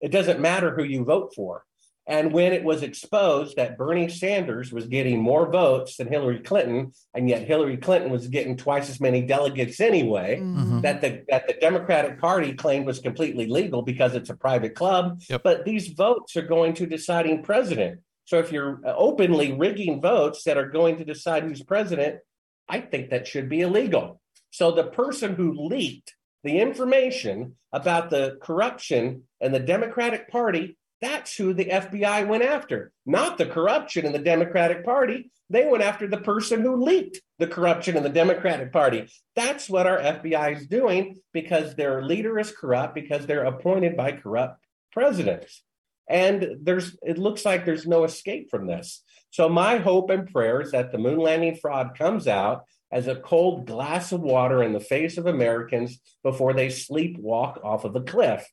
it doesn't matter who you vote for. And when it was exposed that Bernie Sanders was getting more votes than Hillary Clinton, and yet Hillary Clinton was getting twice as many delegates anyway, Mhm. that the that the Democratic Party claimed was completely legal because it's a private club. Yep. But these votes are going to deciding president. So if you're openly rigging votes that are going to decide who's president, I think that should be illegal. So the person who leaked the information about the corruption and the Democratic Party, that's who the FBI went after, not the corruption in the Democratic Party. They went after the person who leaked the corruption in the Democratic Party. That's what our FBI is doing because their leader is corrupt because they're appointed by corrupt presidents. And there's it looks like there's no escape from this. So my hope and prayer is that the moon landing fraud comes out as a cold glass of water in the face of Americans before they sleepwalk off of a cliff.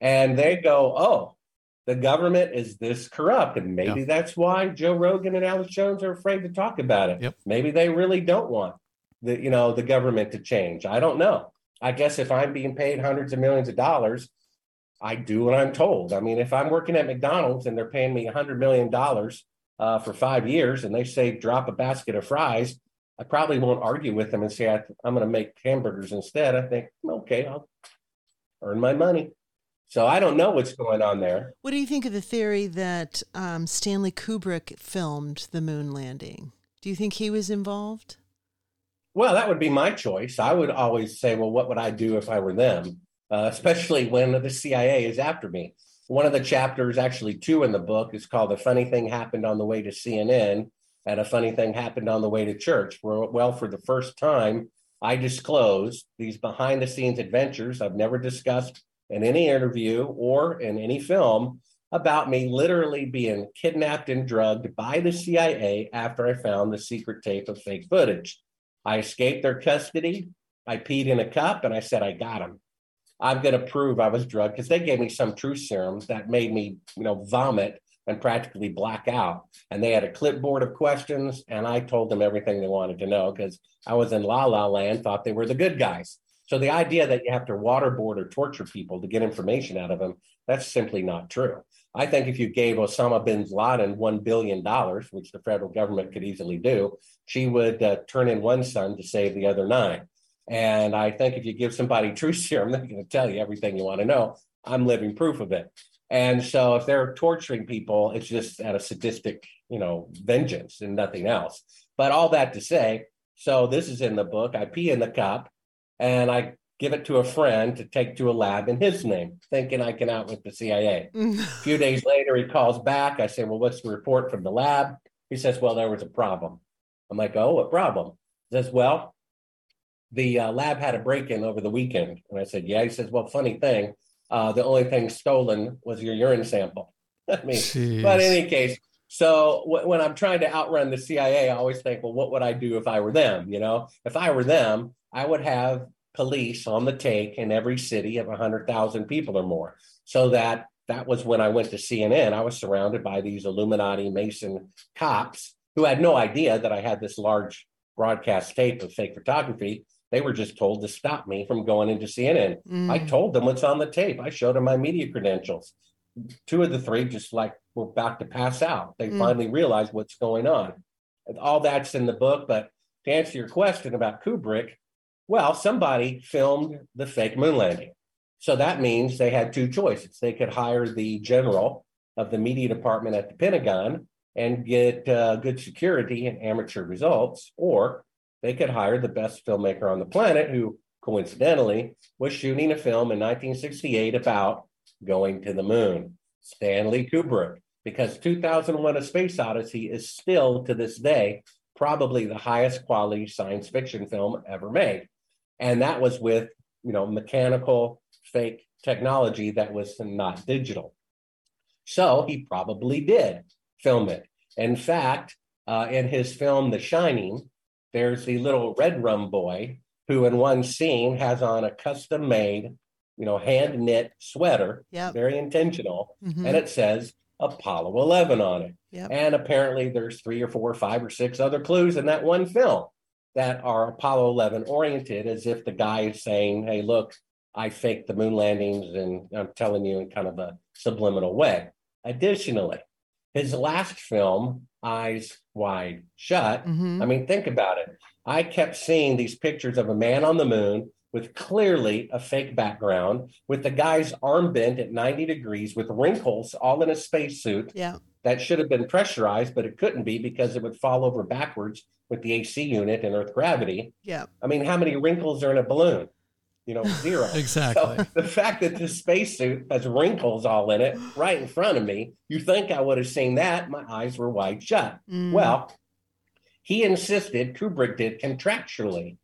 And they go, oh, the government is this corrupt. And maybe that's why Joe Rogan and Alex Jones are afraid to talk about it. Yep. Maybe they really don't want the, you know, the government to change. I don't know. I guess if I'm being paid hundreds of millions of dollars, I do what I'm told. I mean, if I'm working at McDonald's and they're paying me $100 million uh, for five years and they say drop a basket of fries, I probably won't argue with them and say I, I'm going to make hamburgers instead. I think, okay, I'll earn my money. So I don't know what's going on there. What do you think of the theory that um, Stanley Kubrick filmed the moon landing? Do you think he was involved? Well, that would be my choice. I would always say, well, what would I do if I were them? Uh, especially when the CIA is after me. One of the chapters, actually two in the book, is called "The Funny Thing Happened on the Way to CNN," and a funny thing happened on the way to church. Well, for the first time I disclosed these behind the scenes adventures I've never discussed in any interview or in any film about me literally being kidnapped and drugged by the CIA after I found the secret tape of fake footage. I escaped their custody. I peed in a cup and I said, I got him. I'm going to prove I was drugged because they gave me some truth serums that made me, you know, vomit and practically black out. And they had a clipboard of questions, and I told them everything they wanted to know because I was in La La Land, thought they were the good guys. So the idea that you have to waterboard or torture people to get information out of them, that's simply not true. I think if you gave Osama bin Laden $1 billion, which the federal government could easily do, she would uh, turn in one son to save the other nine. And I think if you give somebody truth serum, they're going to tell you everything you want to know. I'm living proof of it. And so if they're torturing people, it's just at a sadistic, you know, vengeance and nothing else. But all that to say, so this is in the book. I pee in the cup and I give it to a friend to take to a lab in his name, thinking I can out with the CIA. a few days later, he calls back. I say, Well, what's the report from the lab? He says, Well, there was a problem. I'm like, Oh, what problem? He says, Well, the uh, lab had a break in over the weekend. And I said, Yeah. He says, Well, funny thing, uh, the only thing stolen was your urine sample. I mean, Jeez. but in any case, so w- when I'm trying to outrun the CIA, I always think, well, what would I do if I were them? You know, if I were them, I would have police on the take in every city of 100,000 people or more. So that that was when I went to CNN. I was surrounded by these Illuminati Mason cops who had no idea that I had this large broadcast tape of fake photography. They were just told to stop me from going into CNN. Mm. I told them what's on the tape. I showed them my media credentials. Two of the three just like were about to pass out. They mm. finally realized what's going on. All that's in the book. But to answer your question about Kubrick, well, somebody filmed the fake moon landing. So that means they had two choices. They could hire the general of the media department at the Pentagon and get uh, good security and amateur results, or they could hire the best filmmaker on the planet who coincidentally was shooting a film in 1968 about going to the moon, Stanley Kubrick, because 2001 A Space Odyssey is still to this day probably the highest quality science fiction film ever made. And that was with you know mechanical fake technology that was not digital. So he probably did film it. In fact uh, in his film the shining there's the little red rum boy who in one scene has on a custom made you know hand knit sweater yep. very intentional mm-hmm. and it says apollo 11 on it yep. and apparently there's three or four or five or six other clues in that one film that are Apollo 11 oriented, as if the guy is saying, Hey, look, I faked the moon landings and I'm telling you in kind of a subliminal way. Additionally, his last film, Eyes Wide Shut, mm-hmm. I mean, think about it. I kept seeing these pictures of a man on the moon with clearly a fake background, with the guy's arm bent at 90 degrees, with wrinkles all in a spacesuit. Yeah. That should have been pressurized, but it couldn't be because it would fall over backwards with the AC unit and Earth gravity. Yeah. I mean, how many wrinkles are in a balloon? You know, zero. exactly. So the fact that this spacesuit has wrinkles all in it right in front of me, you think I would have seen that. My eyes were wide shut. Mm. Well, he insisted, Kubrick did contractually,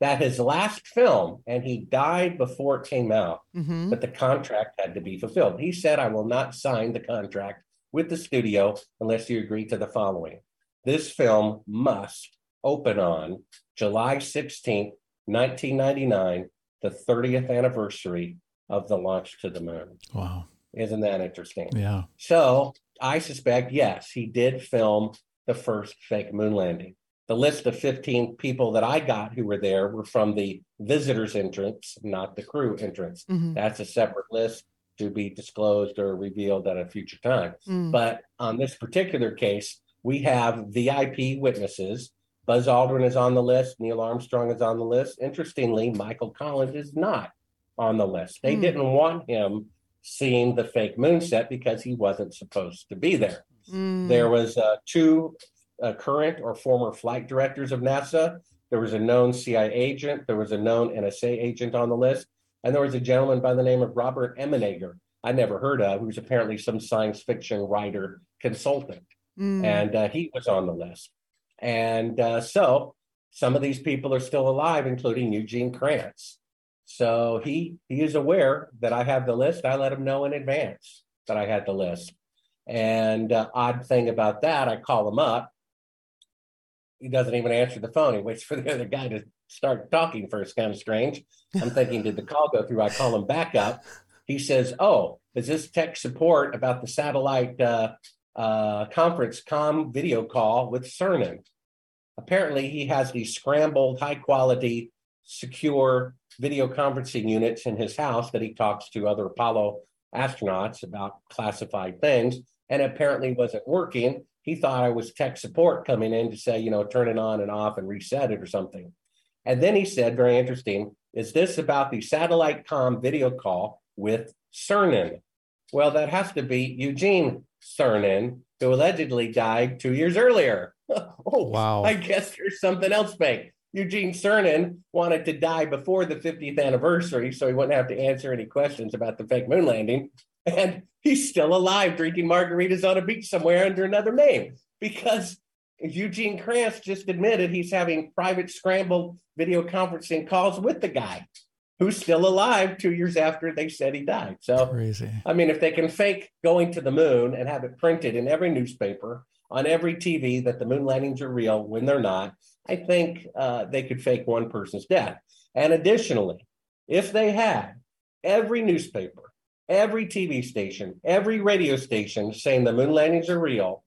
that his last film, and he died before it came out, mm-hmm. but the contract had to be fulfilled. He said, I will not sign the contract with the studio unless you agree to the following this film must open on July 16th, 1999, the 30th anniversary of the launch to the moon. Wow. Isn't that interesting? Yeah. So I suspect, yes, he did film the first fake moon landing. The list of 15 people that I got who were there were from the visitors entrance, not the crew entrance. Mm-hmm. That's a separate list to be disclosed or revealed at a future time. Mm. But on this particular case, we have VIP witnesses. Buzz Aldrin is on the list. Neil Armstrong is on the list. Interestingly, Michael Collins is not on the list. They mm. didn't want him seeing the fake moon set because he wasn't supposed to be there. Mm. There was uh, two uh, current or former flight directors of NASA. There was a known CIA agent. There was a known NSA agent on the list. And there was a gentleman by the name of Robert Emenegger, I never heard of, who's apparently some science fiction writer consultant Mm. and uh, he was on the list. And uh, so Some of these people are still alive, including Eugene Kranz. So he he is aware that I have the list. I let him know in advance that I had the list. And uh, odd thing about that, I call him up. He doesn't even answer the phone. He waits for the other guy to start talking first. Kind of strange. I'm thinking, did the call go through? I call him back up. He says, "Oh, is this tech support about the satellite uh, uh, conference com video call with Cernan?" Apparently, he has these scrambled, high quality, secure video conferencing units in his house that he talks to other Apollo astronauts about classified things, and apparently wasn't working. He thought I was tech support coming in to say, you know, turn it on and off and reset it or something. And then he said, very interesting, is this about the satellite com video call with Cernan? Well, that has to be Eugene Cernan, who allegedly died two years earlier. oh, wow. I guess there's something else fake. Eugene Cernan wanted to die before the 50th anniversary, so he wouldn't have to answer any questions about the fake moon landing. And he's still alive, drinking margaritas on a beach somewhere under another name because Eugene Kranz just admitted he's having private scrambled video conferencing calls with the guy who's still alive two years after they said he died. So crazy. I mean, if they can fake going to the moon and have it printed in every newspaper, on every TV, that the moon landings are real when they're not, I think uh, they could fake one person's death. And additionally, if they had every newspaper, every TV station, every radio station saying the moon landings are real,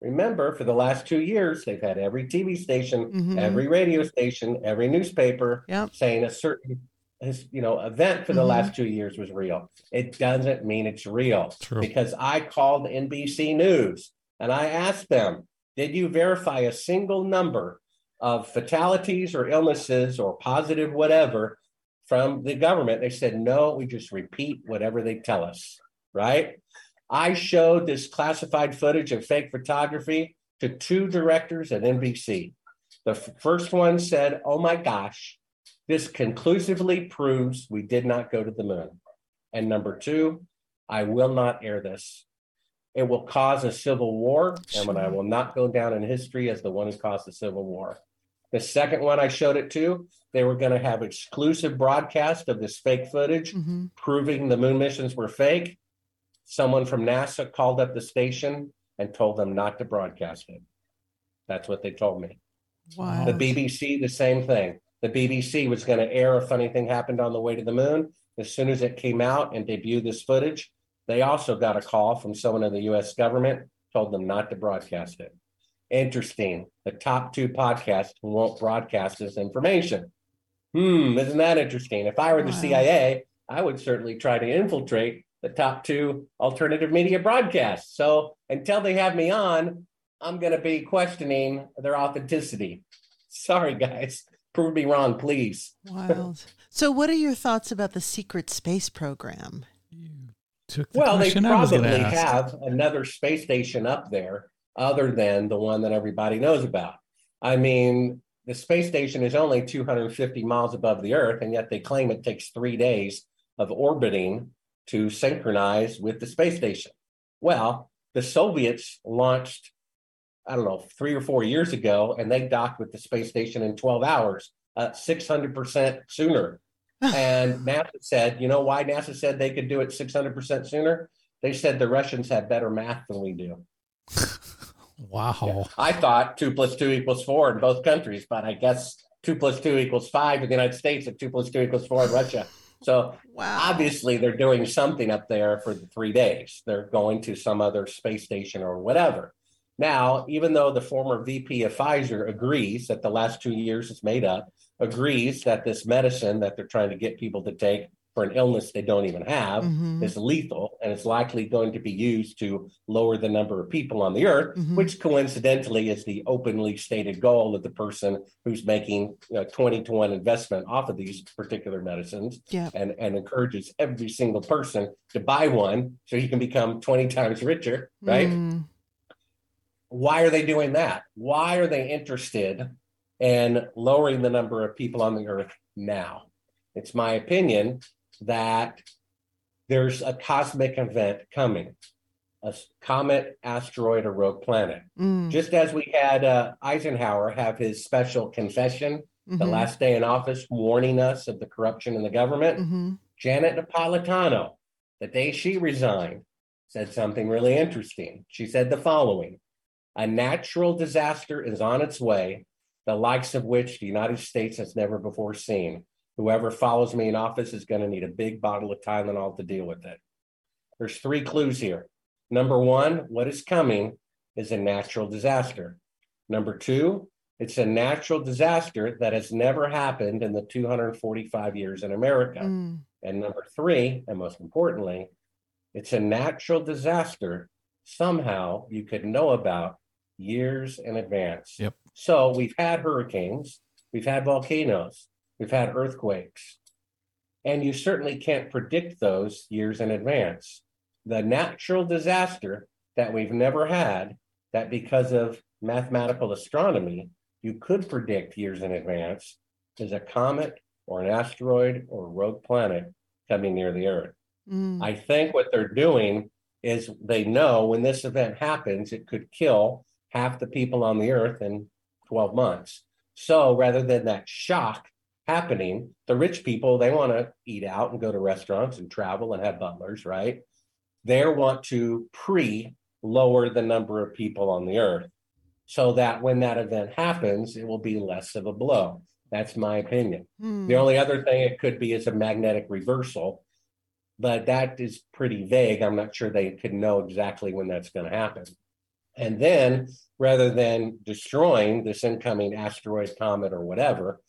remember for the last two years, they've had every TV station, Mhm. every radio station, every newspaper Yep. saying a certain his, you know event for the Mhm. last two years was real. It doesn't mean it's real True. because I called NBC News and I asked them, did you verify a single number of fatalities or illnesses or positive whatever from the government? They said, no, we just repeat whatever they tell us, right? I showed this classified footage of fake photography to two directors at NBC. The f- first one said, oh my gosh, this conclusively proves we did not go to the moon. And number two, I will not air this. It will cause a civil war, and when I will not go down in history as the one who caused the civil war. The second one I showed it to, they were going to have exclusive broadcast of this fake footage hmm proving the moon missions were fake. Someone from NASA called up the station and told them not to broadcast it. That's what they told me. Wow. The BBC, the same thing. The BBC was going to air a funny thing happened on the way to the moon. As soon as it came out and debuted this footage, they also got a call from someone in the US government, told them not to broadcast it. Interesting. The top two podcasts won't broadcast this information. Hmm, isn't that interesting? If I were the Wow. CIA, I would certainly try to infiltrate the top two alternative media broadcasts. So until they have me on, I'm going to be questioning their authenticity. Sorry, guys. Prove me wrong, please. Wild. so, what are your thoughts about the secret space program? Took the Well, they question I was gonna probably have another space station up there other than the one that everybody knows about. I mean, the space station is only 250 miles above the Earth, and yet they claim it takes three days of orbiting to synchronize with the space station. Well, the Soviets launched, I don't know, three or four years ago, and they docked with the space station in 12 hours, uh, 600% sooner. and NASA said, you know why NASA said they could do it 600% sooner? They said the Russians have better math than we do. Wow. I thought two plus two equals four in both countries, but I guess two plus two equals five in the United States and two plus two equals four in Russia. So Wow. obviously they're doing something up there for the three days. They're going to some other space station or whatever. Now, even though the former VP of Pfizer agrees that the last two years is made up, agrees that this medicine that they're trying to get people to take for an illness they don't even have Mhm. is lethal and it's likely going to be used to lower the number of people on the earth, Mhm. which coincidentally is the openly stated goal of the person who's making a 20 to 1 investment off of these particular medicines Yeah. and, and encourages every single person to buy one so he can become 20 times richer, right? Mm. Why are they doing that? Why are they interested in lowering the number of people on the earth now? It's my opinion that there's a cosmic event coming a comet, asteroid, or rogue planet. Mm. Just as we had uh, Eisenhower have his special confession the Mhm. last day in office, warning us of the corruption in the government, Mhm. Janet Napolitano, the day she resigned, said something really interesting. She said the following A natural disaster is on its way, the likes of which the United States has never before seen. Whoever follows me in office is going to need a big bottle of Tylenol to deal with it. There's three clues here. Number one, what is coming is a natural disaster. Number two, it's a natural disaster that has never happened in the 245 years in America. Mm. And number three, and most importantly, it's a natural disaster somehow you could know about years in advance. Yep. So we've had hurricanes, we've had volcanoes, we've had earthquakes, and you certainly can't predict those years in advance. The natural disaster that we've never had, that because of mathematical astronomy, you could predict years in advance, is a comet or an asteroid or rogue planet coming near the Earth. Mm. I think what they're doing is they know when this event happens, it could kill half the people on the earth in 12 months. So rather than that shock happening, the rich people, they want to eat out and go to restaurants and travel and have butlers, right? They want to pre lower the number of people on the earth so that when that event happens, it will be less of a blow. That's my opinion. Mm. The only other thing it could be is a magnetic reversal, but that is pretty vague. I'm not sure they could know exactly when that's going to happen. And then rather than destroying this incoming asteroid, comet, or whatever,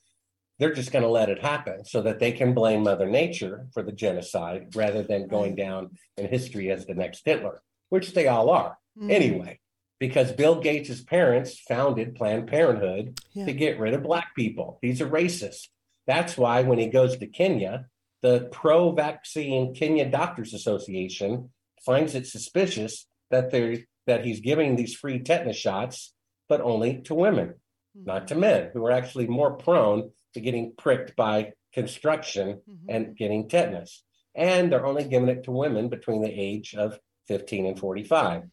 they're just going to let it happen so that they can blame Mother Nature for the genocide rather than going down in history as the next Hitler, which they all are Mm. anyway, because Bill Gates' parents founded Planned Parenthood Yeah. to get rid of black people. He's a racist. That's why when he goes to Kenya, the pro vaccine Kenya Doctors Association finds it suspicious that they that he's giving these free tetanus shots, but only to women, not to men, who are actually more prone to getting pricked by construction Mhm. and getting tetanus. And they're only giving it to women between the age of 15 and 45,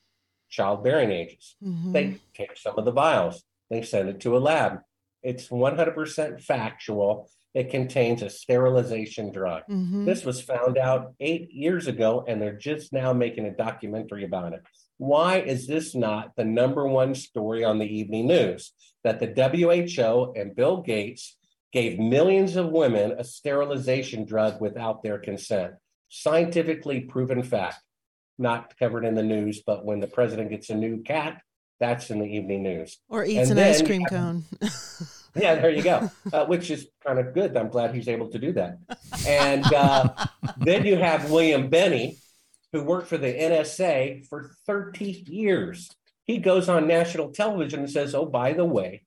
childbearing ages. Mhm. They take some of the vials, they send it to a lab. It's 100% factual. It contains a sterilization drug. Mhm. This was found out eight years ago, and they're just now making a documentary about it. Why is this not the number one story on the evening news? That the WHO and Bill Gates gave millions of women a sterilization drug without their consent. Scientifically proven fact. Not covered in the news, but when the president gets a new cat, that's in the evening news. Or eats And an ice then- cream cone. Yeah, there you go. Uh, which is kind of good. I'm glad he's able to do that. And uh, then you have William Binney, who worked for the NSA for 30 years. He goes on national television and says, Oh, by the way,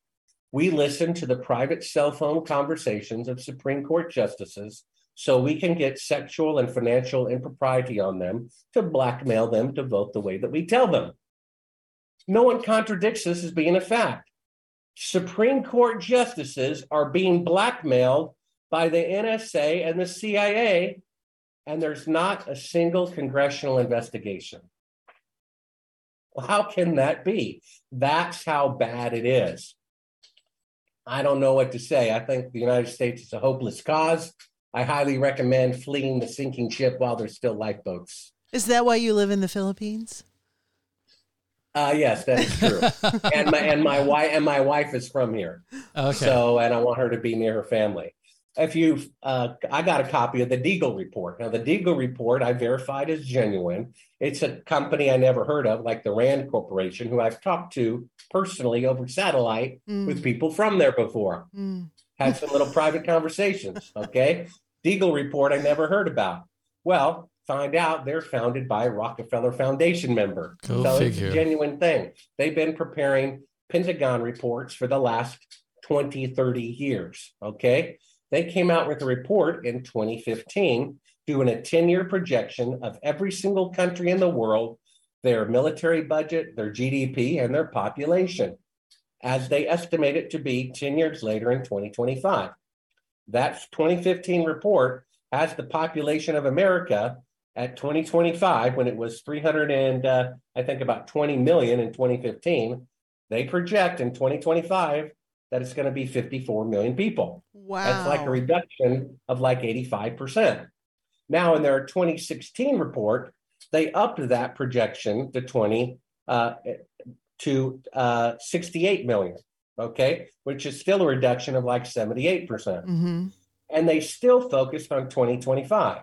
we listen to the private cell phone conversations of Supreme Court justices so we can get sexual and financial impropriety on them to blackmail them to vote the way that we tell them. No one contradicts this as being a fact. Supreme Court justices are being blackmailed by the NSA and the CIA, and there's not a single congressional investigation. Well, how can that be? That's how bad it is. I don't know what to say. I think the United States is a hopeless cause. I highly recommend fleeing the sinking ship while there's still lifeboats. Is that why you live in the Philippines? Uh, yes, that is true. and my and my wife and my wife is from here. Okay. So, and I want her to be near her family. If you, uh, I got a copy of the Deagel report. Now, the Deagel report I verified is genuine. It's a company I never heard of, like the Rand Corporation, who I've talked to personally over satellite Mm. with people from there before. Mm. Had some little private conversations. Okay, Deagel report I never heard about. Well, find out they're founded by a Rockefeller Foundation member. Go so figure. it's a genuine thing. They've been preparing Pentagon reports for the last 20, 30 years. Okay. They came out with a report in 2015 doing a 10 year projection of every single country in the world, their military budget, their GDP, and their population, as they estimate it to be 10 years later in 2025. That 2015 report has the population of America at 2025, when it was 300 and uh, I think about 20 million in 2015, they project in 2025 that it's going to be 54 million people. Wow. That's like a reduction of like 85%. Now, in their 2016 report, they upped that projection to 20 uh, to uh, 68 million. Okay, which is still a reduction of like 78%. percent hmm And they still focused on 2025.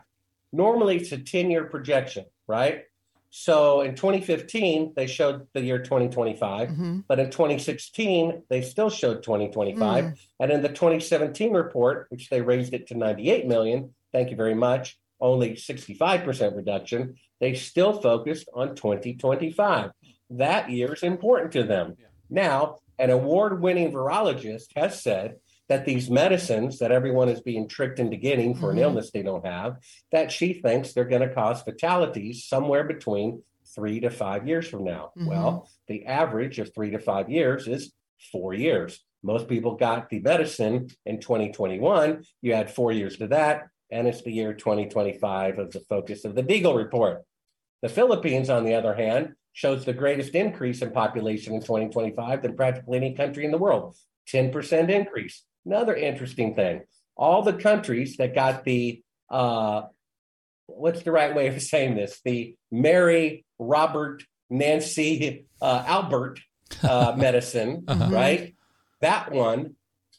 Normally, it's a 10 year projection, right? So in 2015, they showed the year 2025, hmm but in 2016, they still showed 2025. And in the 2017 report, which they raised it to 98 million, thank you very much, only 65% reduction, they still focused on 2025. That year is important to them. Now, an award winning virologist has said that these medicines that everyone is being tricked into getting for an Mhm. illness they don't have, that she thinks they're going to cause fatalities somewhere between three to five years from now. Mhm. Well, the average of three to five years is four years. Most people got the medicine in 2021. You add four years to that, and it's the year 2025 of the focus of the Deagel report. The Philippines, on the other hand, shows the greatest increase in population in 2025 than practically any country in the world 10% increase. Another interesting thing all the countries that got the, uh, what's the right way of saying this? The Mary, Robert, Nancy, uh, Albert uh, medicine, Uh-huh. right? That one,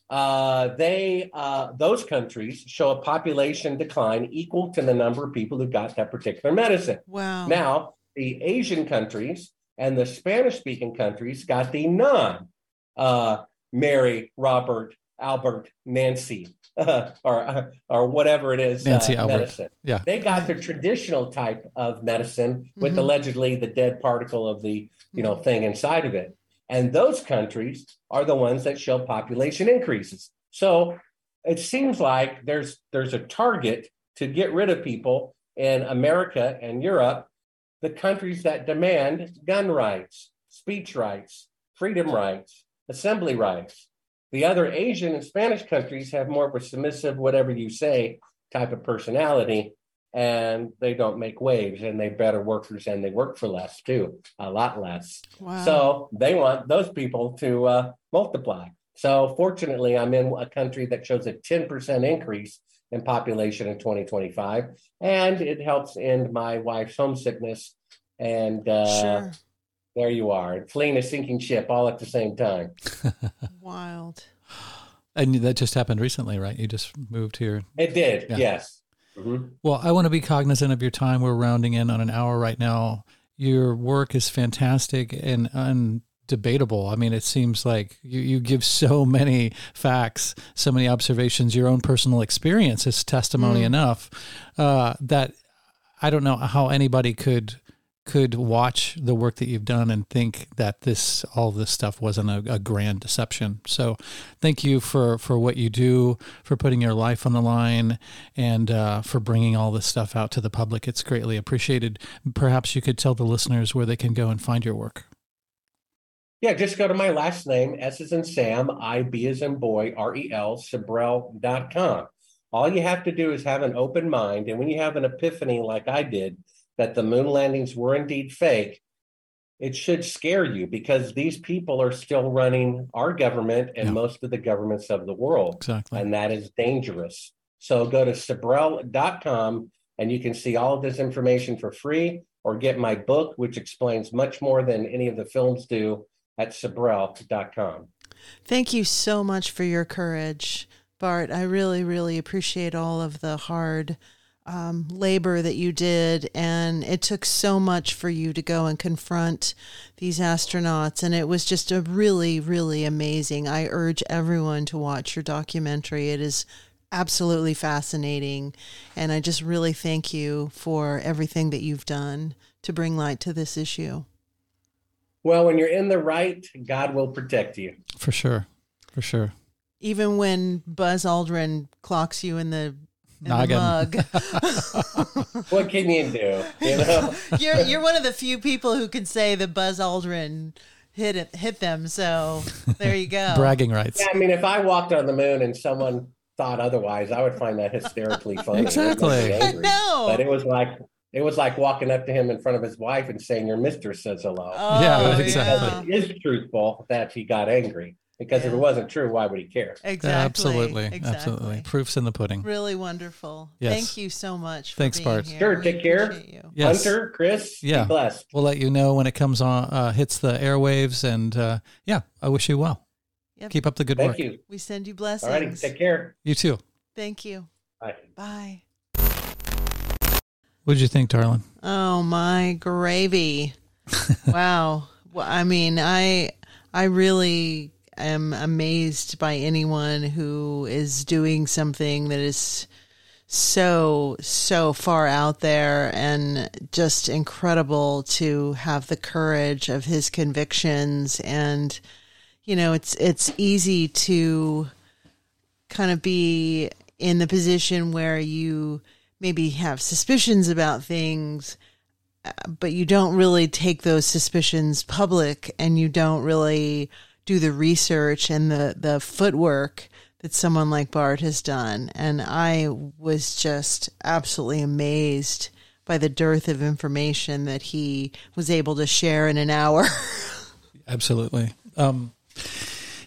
uh, they uh, those countries show a population decline equal to the number of people who got that particular medicine. Wow. Now, the Asian countries and the Spanish speaking countries got the non uh, Mary, Robert, Albert, Nancy, uh, or, or whatever it is, Nancy uh, Albert. medicine. Yeah. They got the traditional type of medicine with Mhm. allegedly the dead particle of the you know thing inside of it. And those countries are the ones that show population increases. So it seems like there's there's a target to get rid of people in America and Europe, the countries that demand gun rights, speech rights, freedom rights, assembly rights. The other Asian and Spanish countries have more of a submissive, whatever you say, type of personality, and they don't make waves and they're better workers and they work for less too, a lot less. Wow. So they want those people to uh, multiply. So fortunately, I'm in a country that shows a 10% increase in population in 2025, and it helps end my wife's homesickness. And uh, sure. There you are, fleeing a sinking ship all at the same time. Wild. And that just happened recently, right? You just moved here. It did, Yeah. yes. Mhm. Well, I want to be cognizant of your time. We're rounding in on an hour right now. Your work is fantastic and undebatable. I mean, it seems like you, you give so many facts, so many observations. Your own personal experience is testimony enough uh, that I don't know how anybody could could watch the work that you've done and think that this all this stuff wasn't a, a grand deception. So, thank you for for what you do, for putting your life on the line, and uh, for bringing all this stuff out to the public. It's greatly appreciated. Perhaps you could tell the listeners where they can go and find your work. Yeah, just go to my last name, S is in Sam, I, B is in boy, R E L, Sibrel.com. All you have to do is have an open mind. And when you have an epiphany like I did, that the moon landings were indeed fake, it should scare you because these people are still running our government and Yeah. most of the governments of the world. Exactly. And that is dangerous. So go to Sibrel.com and you can see all of this information for free or get my book, which explains much more than any of the films do at Sibrel.com. Thank you so much for your courage, Bart. I really, really appreciate all of the hard um, labor that you did. And it took so much for you to go and confront these astronauts. And it was just a really, really amazing. I urge everyone to watch your documentary. It is absolutely fascinating. And I just really thank you for everything that you've done to bring light to this issue. Well, when you're in the right, God will protect you. For sure. For sure. Even when Buzz Aldrin clocks you in the, in the Noggin. mug. What can you do? You know? you're you're one of the few people who can say that Buzz Aldrin hit it, hit them. So there you go. Bragging rights. Yeah, I mean, if I walked on the moon and someone thought otherwise, I would find that hysterically funny. It would make me Exactly. angry. No. But it was like It was like walking up to him in front of his wife and saying, "Your mistress says hello." Oh, Yeah, yeah. exactly. It is truthful that he got angry because if it wasn't true, why would he care? Exactly. absolutely, Exactly. absolutely. Proofs in the pudding. Really wonderful. Yes. Thank you so much. For Thanks, being Bart. Here. Sure, We take care. you. Yes. Hunter, Chris, Yeah. be blessed. We'll let you know when it comes on, uh, hits the airwaves, and uh, yeah, I wish you well. Yep. Keep up the good Thank work. Thank you. We send you All blessings. righty, take care. You too. Thank you. Bye. Bye. What did you think, darling? Oh my gravy! wow. Well, I mean, I I really am amazed by anyone who is doing something that is so so far out there and just incredible to have the courage of his convictions. And you know it's it's easy to kind of be in the position where you maybe have suspicions about things but you don't really take those suspicions public and you don't really do the research and the the footwork that someone like Bart has done and I was just absolutely amazed by the dearth of information that he was able to share in an hour. Absolutely. Um,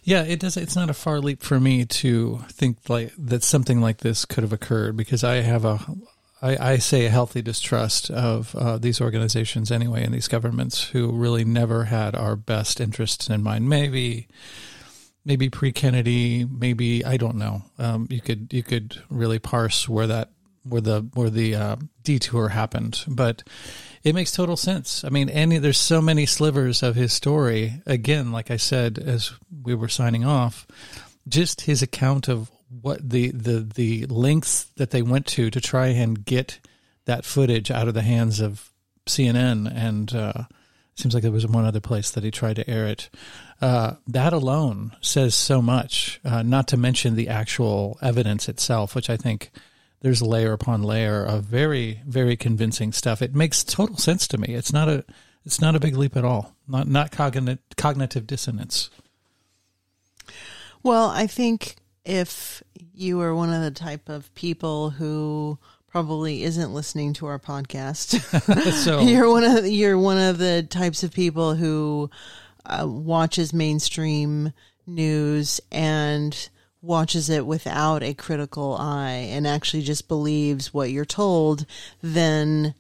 yeah, it does. It's not a far leap for me to think like that something like this could have occurred because I have a, I, I say a healthy distrust of uh, these organizations anyway, and these governments who really never had our best interests in mind. Maybe, maybe pre Kennedy, maybe I don't know. Um, you could you could really parse where that where the where the uh, detour happened, but it makes total sense. I mean, any there's so many slivers of his story. Again, like I said as we were signing off, just his account of what the the the lengths that they went to to try and get that footage out of the hands of CNN and uh, seems like there was one other place that he tried to air it. Uh, that alone says so much. Uh, not to mention the actual evidence itself, which I think there's layer upon layer of very very convincing stuff. It makes total sense to me. It's not a it's not a big leap at all. Not not cognitive cognitive dissonance. Well, I think if you are one of the type of people who probably isn't listening to our podcast, So- you're one of you're one of the types of people who uh, watches mainstream news and watches it without a critical eye and actually just believes what you're told, then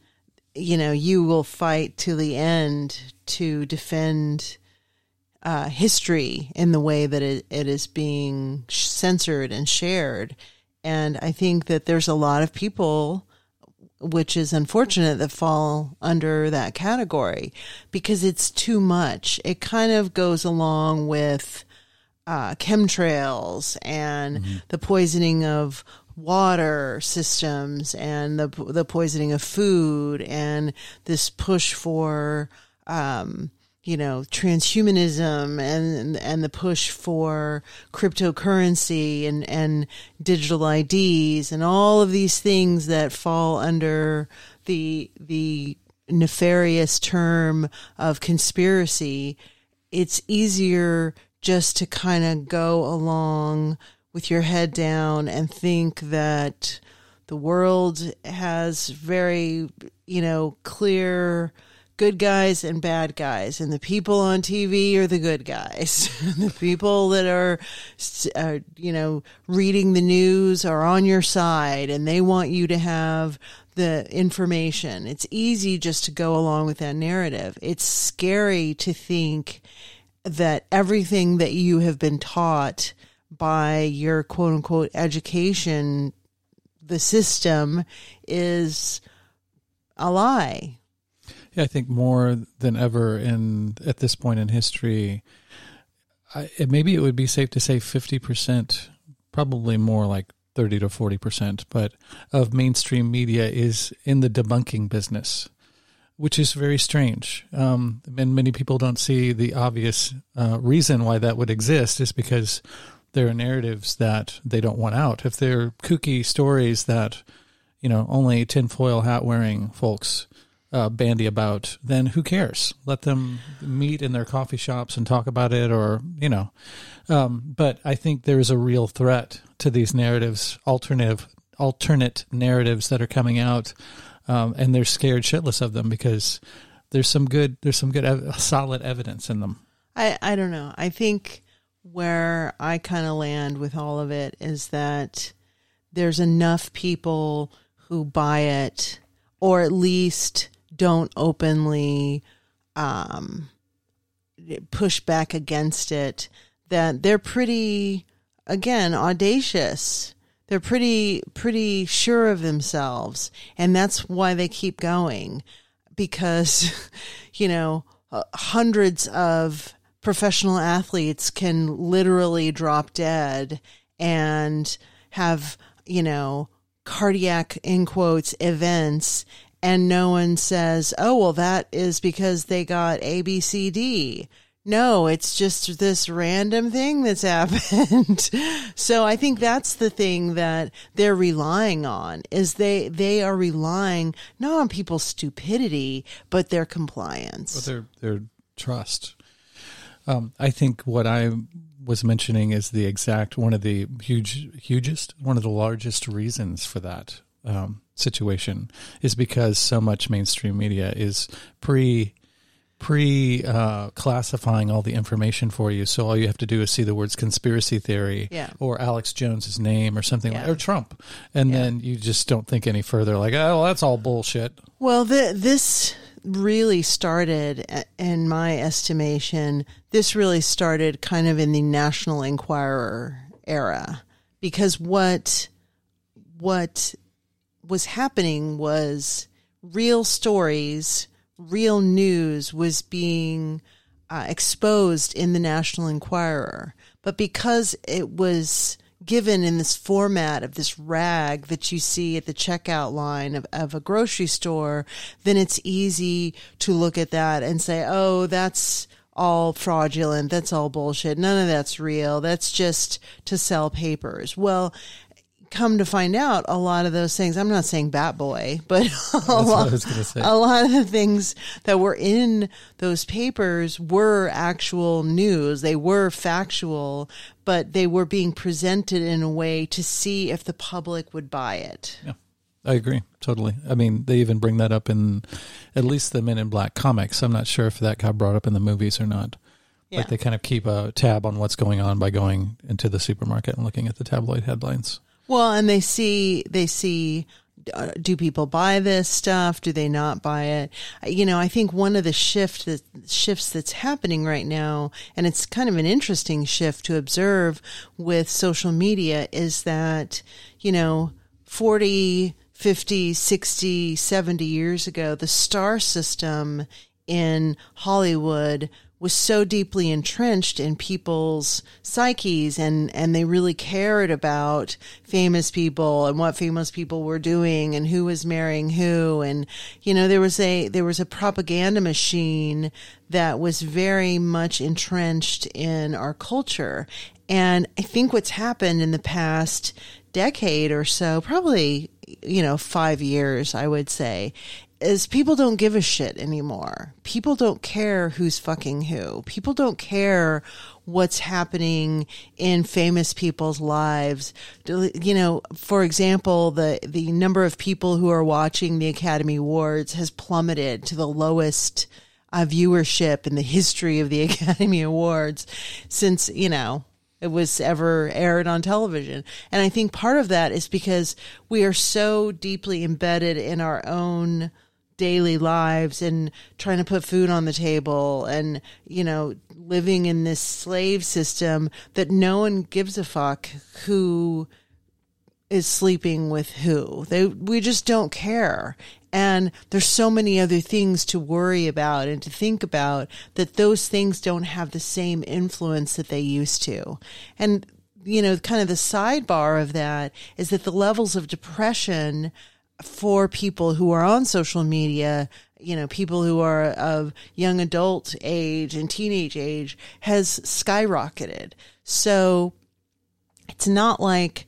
you know you will fight to the end to defend uh, history in the way that it, it is being censored and shared. And I think that there's a lot of people, which is unfortunate, that fall under that category because it's too much. It kind of goes along with uh, chemtrails and the poisoning of water systems and the the poisoning of food and this push for um, you know transhumanism and and the push for cryptocurrency and and digital IDs and all of these things that fall under the the nefarious term of conspiracy it's easier just to kind of go along with your head down and think that the world has very, you know, clear good guys and bad guys, and the people on TV are the good guys. the people that are, you know, reading the news are on your side, and they want you to have the information. It's easy just to go along with that narrative. It's scary to think that everything that you have been taught by your quote unquote education, the system is a lie. Yeah, I think more than ever in at this point in history, I, maybe it would be safe to say fifty percent, probably more like thirty to forty percent, but of mainstream media is in the debunking business, which is very strange. Um, and many people don't see the obvious uh, reason why that would exist is because there are narratives that they don't want out. If they're kooky stories that you know only tinfoil hat wearing folks uh, bandy about, then who cares? Let them meet in their coffee shops and talk about it, or you know. Um, but I think there is a real threat to these narratives, alternative, alternate narratives that are coming out um, and they're scared shitless of them because there's some good there's some good ev- solid evidence in them. I, I don't know. I think where I kind of land with all of it is that there's enough people who buy it or at least don't openly um, push back against it that they're pretty again audacious. They're pretty pretty sure of themselves. And that's why they keep going. Because you know uh, hundreds of professional athletes can literally drop dead and have you know cardiac in quotes events and no one says oh well that is because they got abcd no, it's just this random thing that's happened. so I think that's the thing that they're relying on is they they are relying not on people's stupidity, but their compliance. But their their trust. Um, I think what I was mentioning is the exact one of the huge hugest one of the largest reasons for that um, situation is because so much mainstream media is pre pre uh, classifying all the information for you. So all you have to do is see the words conspiracy theory Yeah. or Alex Jones's name or something like or Trump. And then you just don't think any further like, oh, that's all bullshit. Well, the, this really started, uh, in my estimation, this really started kind of in the National Enquirer era, because what what was happening was real stories, real news was being uh, exposed in the National Enquirer. But because it was given in this format of this rag that you see at the checkout line of, of a grocery store, then it's easy to look at that and say, oh, that's all fraudulent. That's all bullshit. None of that's real. That's just to sell papers. Well, come to find out a lot of those things i'm not saying bat boy but a lot, was gonna say. a lot of the things that were in those papers were actual news they were factual but they were being presented in a way to see if the public would buy it Yeah. I agree totally. I mean, they even bring that up in at least the Men in Black comics. I'm not sure if that got brought up in the movies or not. Yeah. Like they kind of keep a tab on what's going on by going into the supermarket and looking at the tabloid headlines. Well, and they see they see uh, do people buy this stuff? Do they not buy it? You know, I think one of the shift that shifts that's happening right now, and it's kind of an interesting shift to observe with social media, is that you know, 40, 50, 60, 70 years ago, the star system in Hollywood was so deeply entrenched in people's psyches and, and they really cared about famous people and what famous people were doing and who was marrying who. And, you know, there was a, there was a propaganda machine that was very much entrenched in our culture. And I think what's happened in the past decade or so, probably, you know, five years, I would say, is people don't give a shit anymore. People don't care who's fucking who. People don't care what's happening in famous people's lives. You know, for example, the the number of people who are watching the Academy Awards has plummeted to the lowest uh, viewership in the history of the Academy Awards since, you know, it was ever aired on television. And I think part of that is because we are so deeply embedded in our own daily lives and trying to put food on the table and, you know, living in this slave system that no one gives a fuck who is sleeping with who. They we just don't care. And there's so many other things to worry about and to think about that those things don't have the same influence that they used to. And you know, kind of the sidebar of that is that the levels of depression for people who are on social media, you know, people who are of young adult age and teenage age has skyrocketed. So it's not like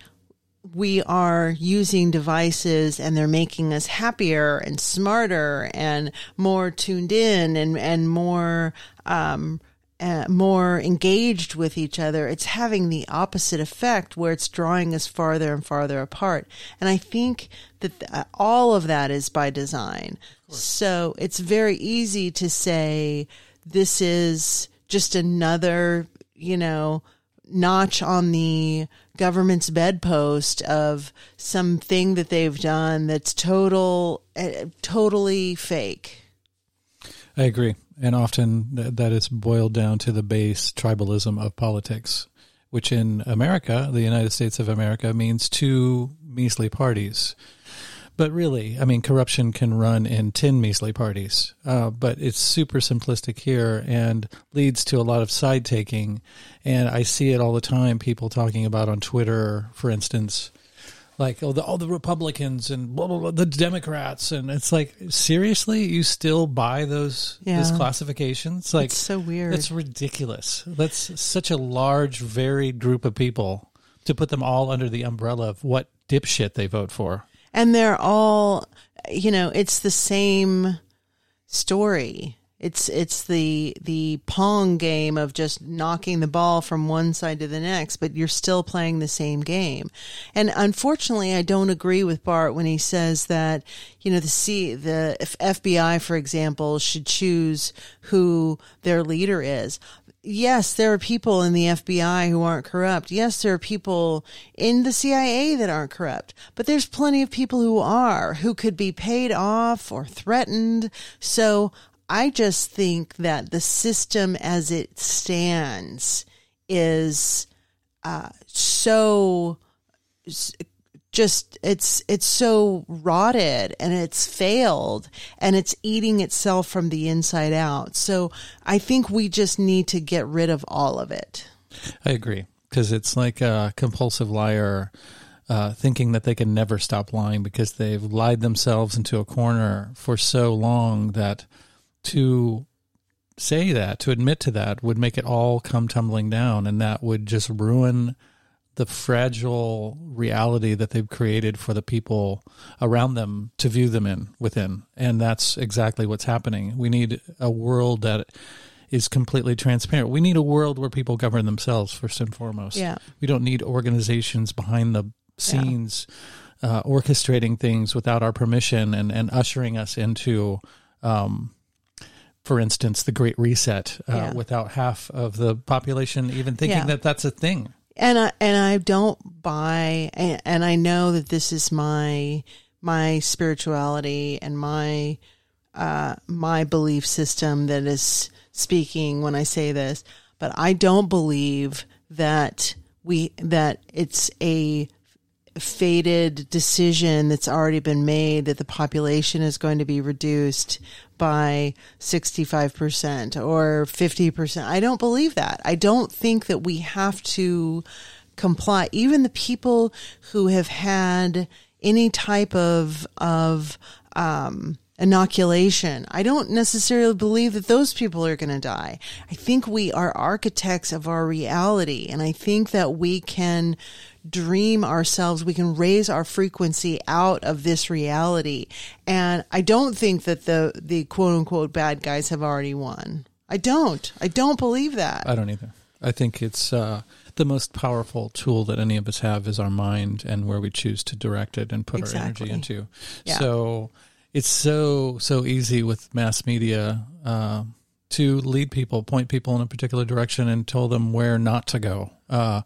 we are using devices and they're making us happier and smarter and more tuned in and, and more, um, uh, more engaged with each other, it's having the opposite effect where it's drawing us farther and farther apart. And I think that th- uh, all of that is by design. So it's very easy to say this is just another, you know, notch on the government's bedpost of something that they've done that's total, uh, totally fake. I agree. And often th- that is boiled down to the base tribalism of politics, which in America, the United States of America, means two measly parties. But really, I mean, corruption can run in 10 measly parties, uh, but it's super simplistic here and leads to a lot of side taking. And I see it all the time, people talking about on Twitter, for instance, like oh the all the Republicans and blah, blah, blah, the Democrats and it's like seriously you still buy those those Yeah. classifications like It's so weird. That's ridiculous. That's such a large, varied group of people to put them all under the umbrella of what dipshit they vote for. and they're all you know it's the same story it's it's the the pong game of just knocking the ball from one side to the next but you're still playing the same game and unfortunately I don't agree with Bart when he says that you know the C the FBI for example should choose who their leader is yes, there are people in the FBI who aren't corrupt. Yes, there are people in the CIA that aren't corrupt, but there's plenty of people who are, who could be paid off or threatened. So I just think that the system as it stands is uh, so just it's it's so rotted and it's failed and it's eating itself from the inside out. So I think we just need to get rid of all of it. I agree because it's like a compulsive liar uh, thinking that they can never stop lying because they've lied themselves into a corner for so long that to say that, to admit to that, would make it all come tumbling down, and that would just ruin the fragile reality that they've created for the people around them to view them in within. And that's exactly what's happening. We need a world that is completely transparent. We need a world where people govern themselves first and foremost. Yeah. we don't need organizations behind the scenes uh, orchestrating things without our permission and, and ushering us into um, for instance the great reset uh, Yeah. without half of the population even thinking Yeah. that that's a thing and I and I don't buy and, and I know that this is my my spirituality and my uh my belief system that is speaking when I say this but I don't believe that we that it's a fated decision that's already been made that the population is going to be reduced by 65% or 50%. I don't believe that. I don't think that we have to comply. Even the people who have had any type of, of, um, inoculation. I don't necessarily believe that those people are going to die. I think we are architects of our reality and I think that we can dream ourselves, we can raise our frequency out of this reality. And I don't think that the the quote unquote bad guys have already won. I don't. I don't believe that. I don't either. I think it's uh, the most powerful tool that any of us have is our mind and where we choose to direct it and put Exactly. our energy into. Yeah. So it's so so easy with mass media uh, to lead people, point people in a particular direction, and tell them where not to go. Uh,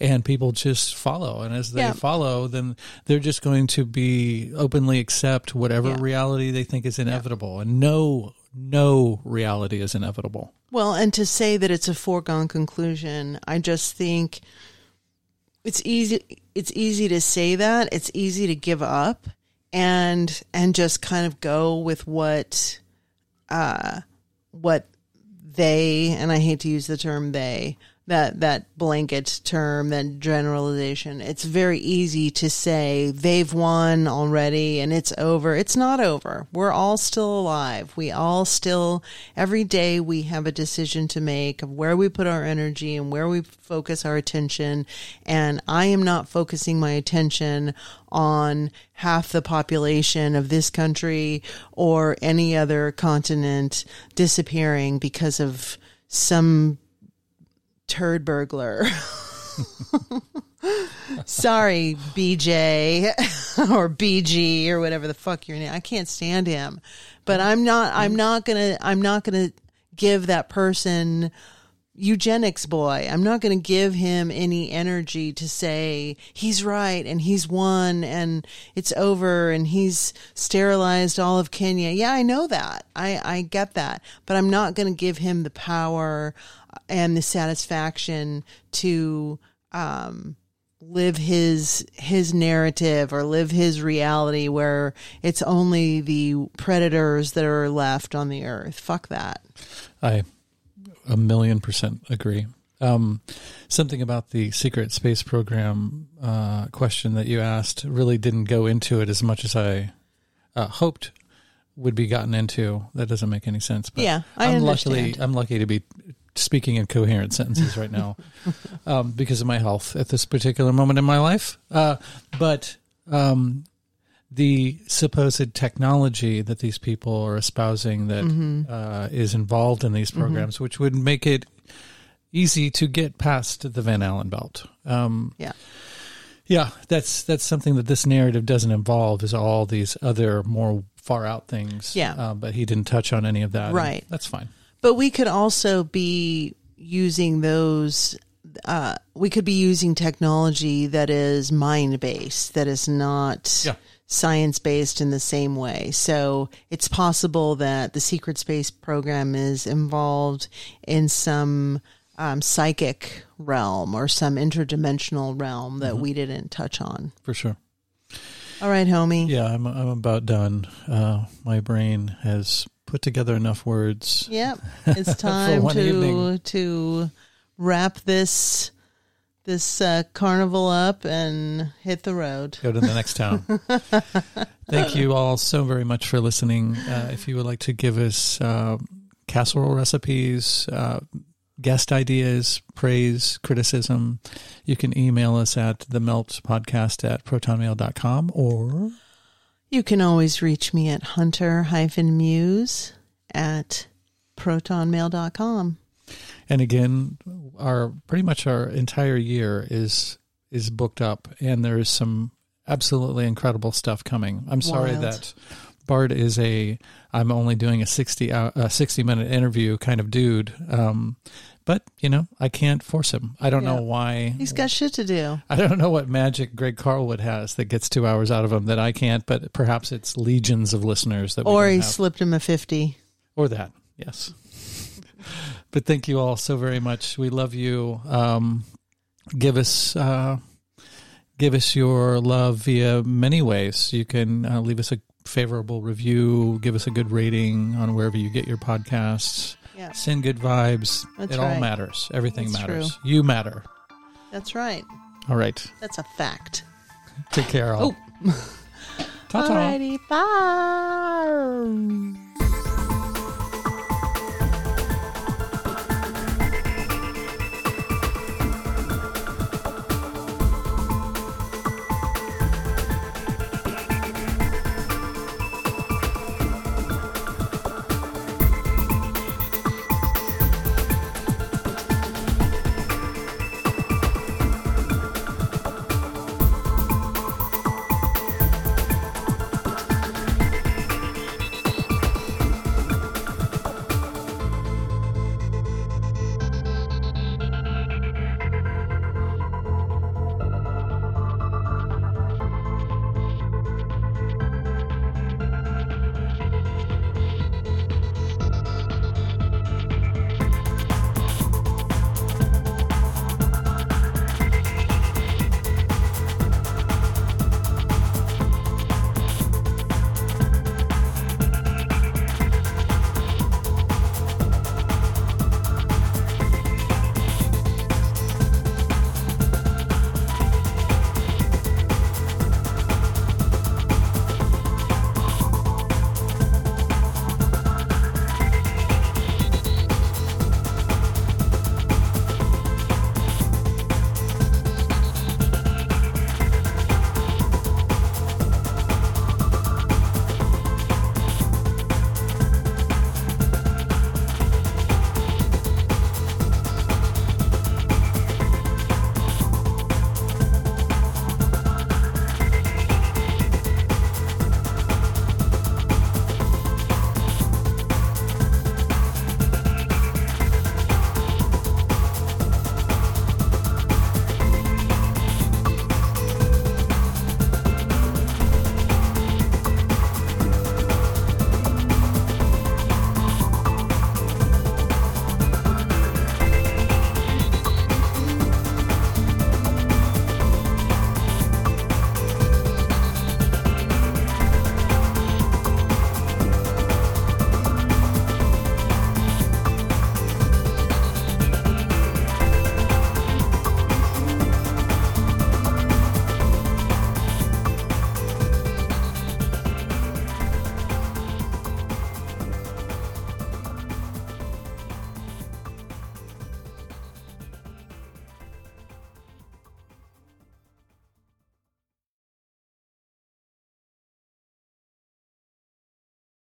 and people just follow, and as they Yeah. follow, then they're just going to be openly accept whatever Yeah. reality they think is inevitable, and no, no reality is inevitable. Well, and to say that it's a foregone conclusion, I just think it's easy it's easy to say that. It's easy to give up and and just kind of go with what uh what they and I hate to use the term they that that blanket term that generalization. It's very easy to say they've won already and it's over. It's not over. We're all still alive. We all still every day we have a decision to make of where we put our energy and where we focus our attention. And I am not focusing my attention on half the population of this country or any other continent disappearing because of some turd burglar. Sorry, BJ or BG or whatever the fuck your name. I can't stand him. But I'm not I'm not going to I'm not going to give that person eugenics boy. I'm not going to give him any energy to say he's right and he's won and it's over and he's sterilized all of Kenya. Yeah, I know that. I, I get that. But I'm not going to give him the power and the satisfaction to um, live his his narrative or live his reality where it's only the predators that are left on the earth. Fuck that. I a million percent agree. Um, something about the secret space program uh, question that you asked really didn't go into it as much as I uh, hoped would be gotten into. That doesn't make any sense. But Yeah, I am understand. luckily I'm lucky to be speaking in coherent sentences right now um, because of my health at this particular moment in my life. Uh, but um, the supposed technology that these people are espousing that Mm-hmm. uh, is involved in these programs, which would make it easy to get past the Van Allen belt. Um, Yeah. yeah, that's that's something that this narrative doesn't involve. Is all these other more far out things. Yeah. uh, but he didn't touch on any of that. Right. that's fine. But we could also be using those. Uh, we could be using technology that is mind based, that is not Yeah. Science based in the same way. So it's possible that the secret space program is involved in some um, psychic realm or some interdimensional realm that we didn't touch on. For sure. All right, homie. Yeah, I'm I'm about done. Uh, my brain has put together enough words. Yep. It's time to evening. to wrap this this uh, carnival up and hit the road. Go to the next town. Thank you all so very much for listening. Uh, if you would like to give us uh, casserole recipes, uh, guest ideas, praise, criticism, you can email us at the melt podcast at protonmail.com or You can always reach me at hunter-muse at protonmail.com. And again, our pretty much our entire year is is booked up, and there is some absolutely incredible stuff coming. I'm sorry that Bart is a I'm only doing a 60 hour, a 60 minute interview kind of dude. Um, but you know, I can't force him. I don't Yeah. know why. He's got shit to do. I don't know what magic Greg Carlwood has that gets two hours out of him that I can't. But perhaps it's legions of listeners that Or he have. slipped him a 50. Or that, yes. but thank you all so very much. We love you. Um, give us uh, give us your love via many ways. You can uh, leave us a favorable review, give us a good rating on wherever you get your podcasts. Yeah. Send good vibes. That's it all right. matters. Everything That's matters. true. You matter. That's right. All right. That's a fact. Take care. All. Oh. Ta-ta. Alrighty, bye.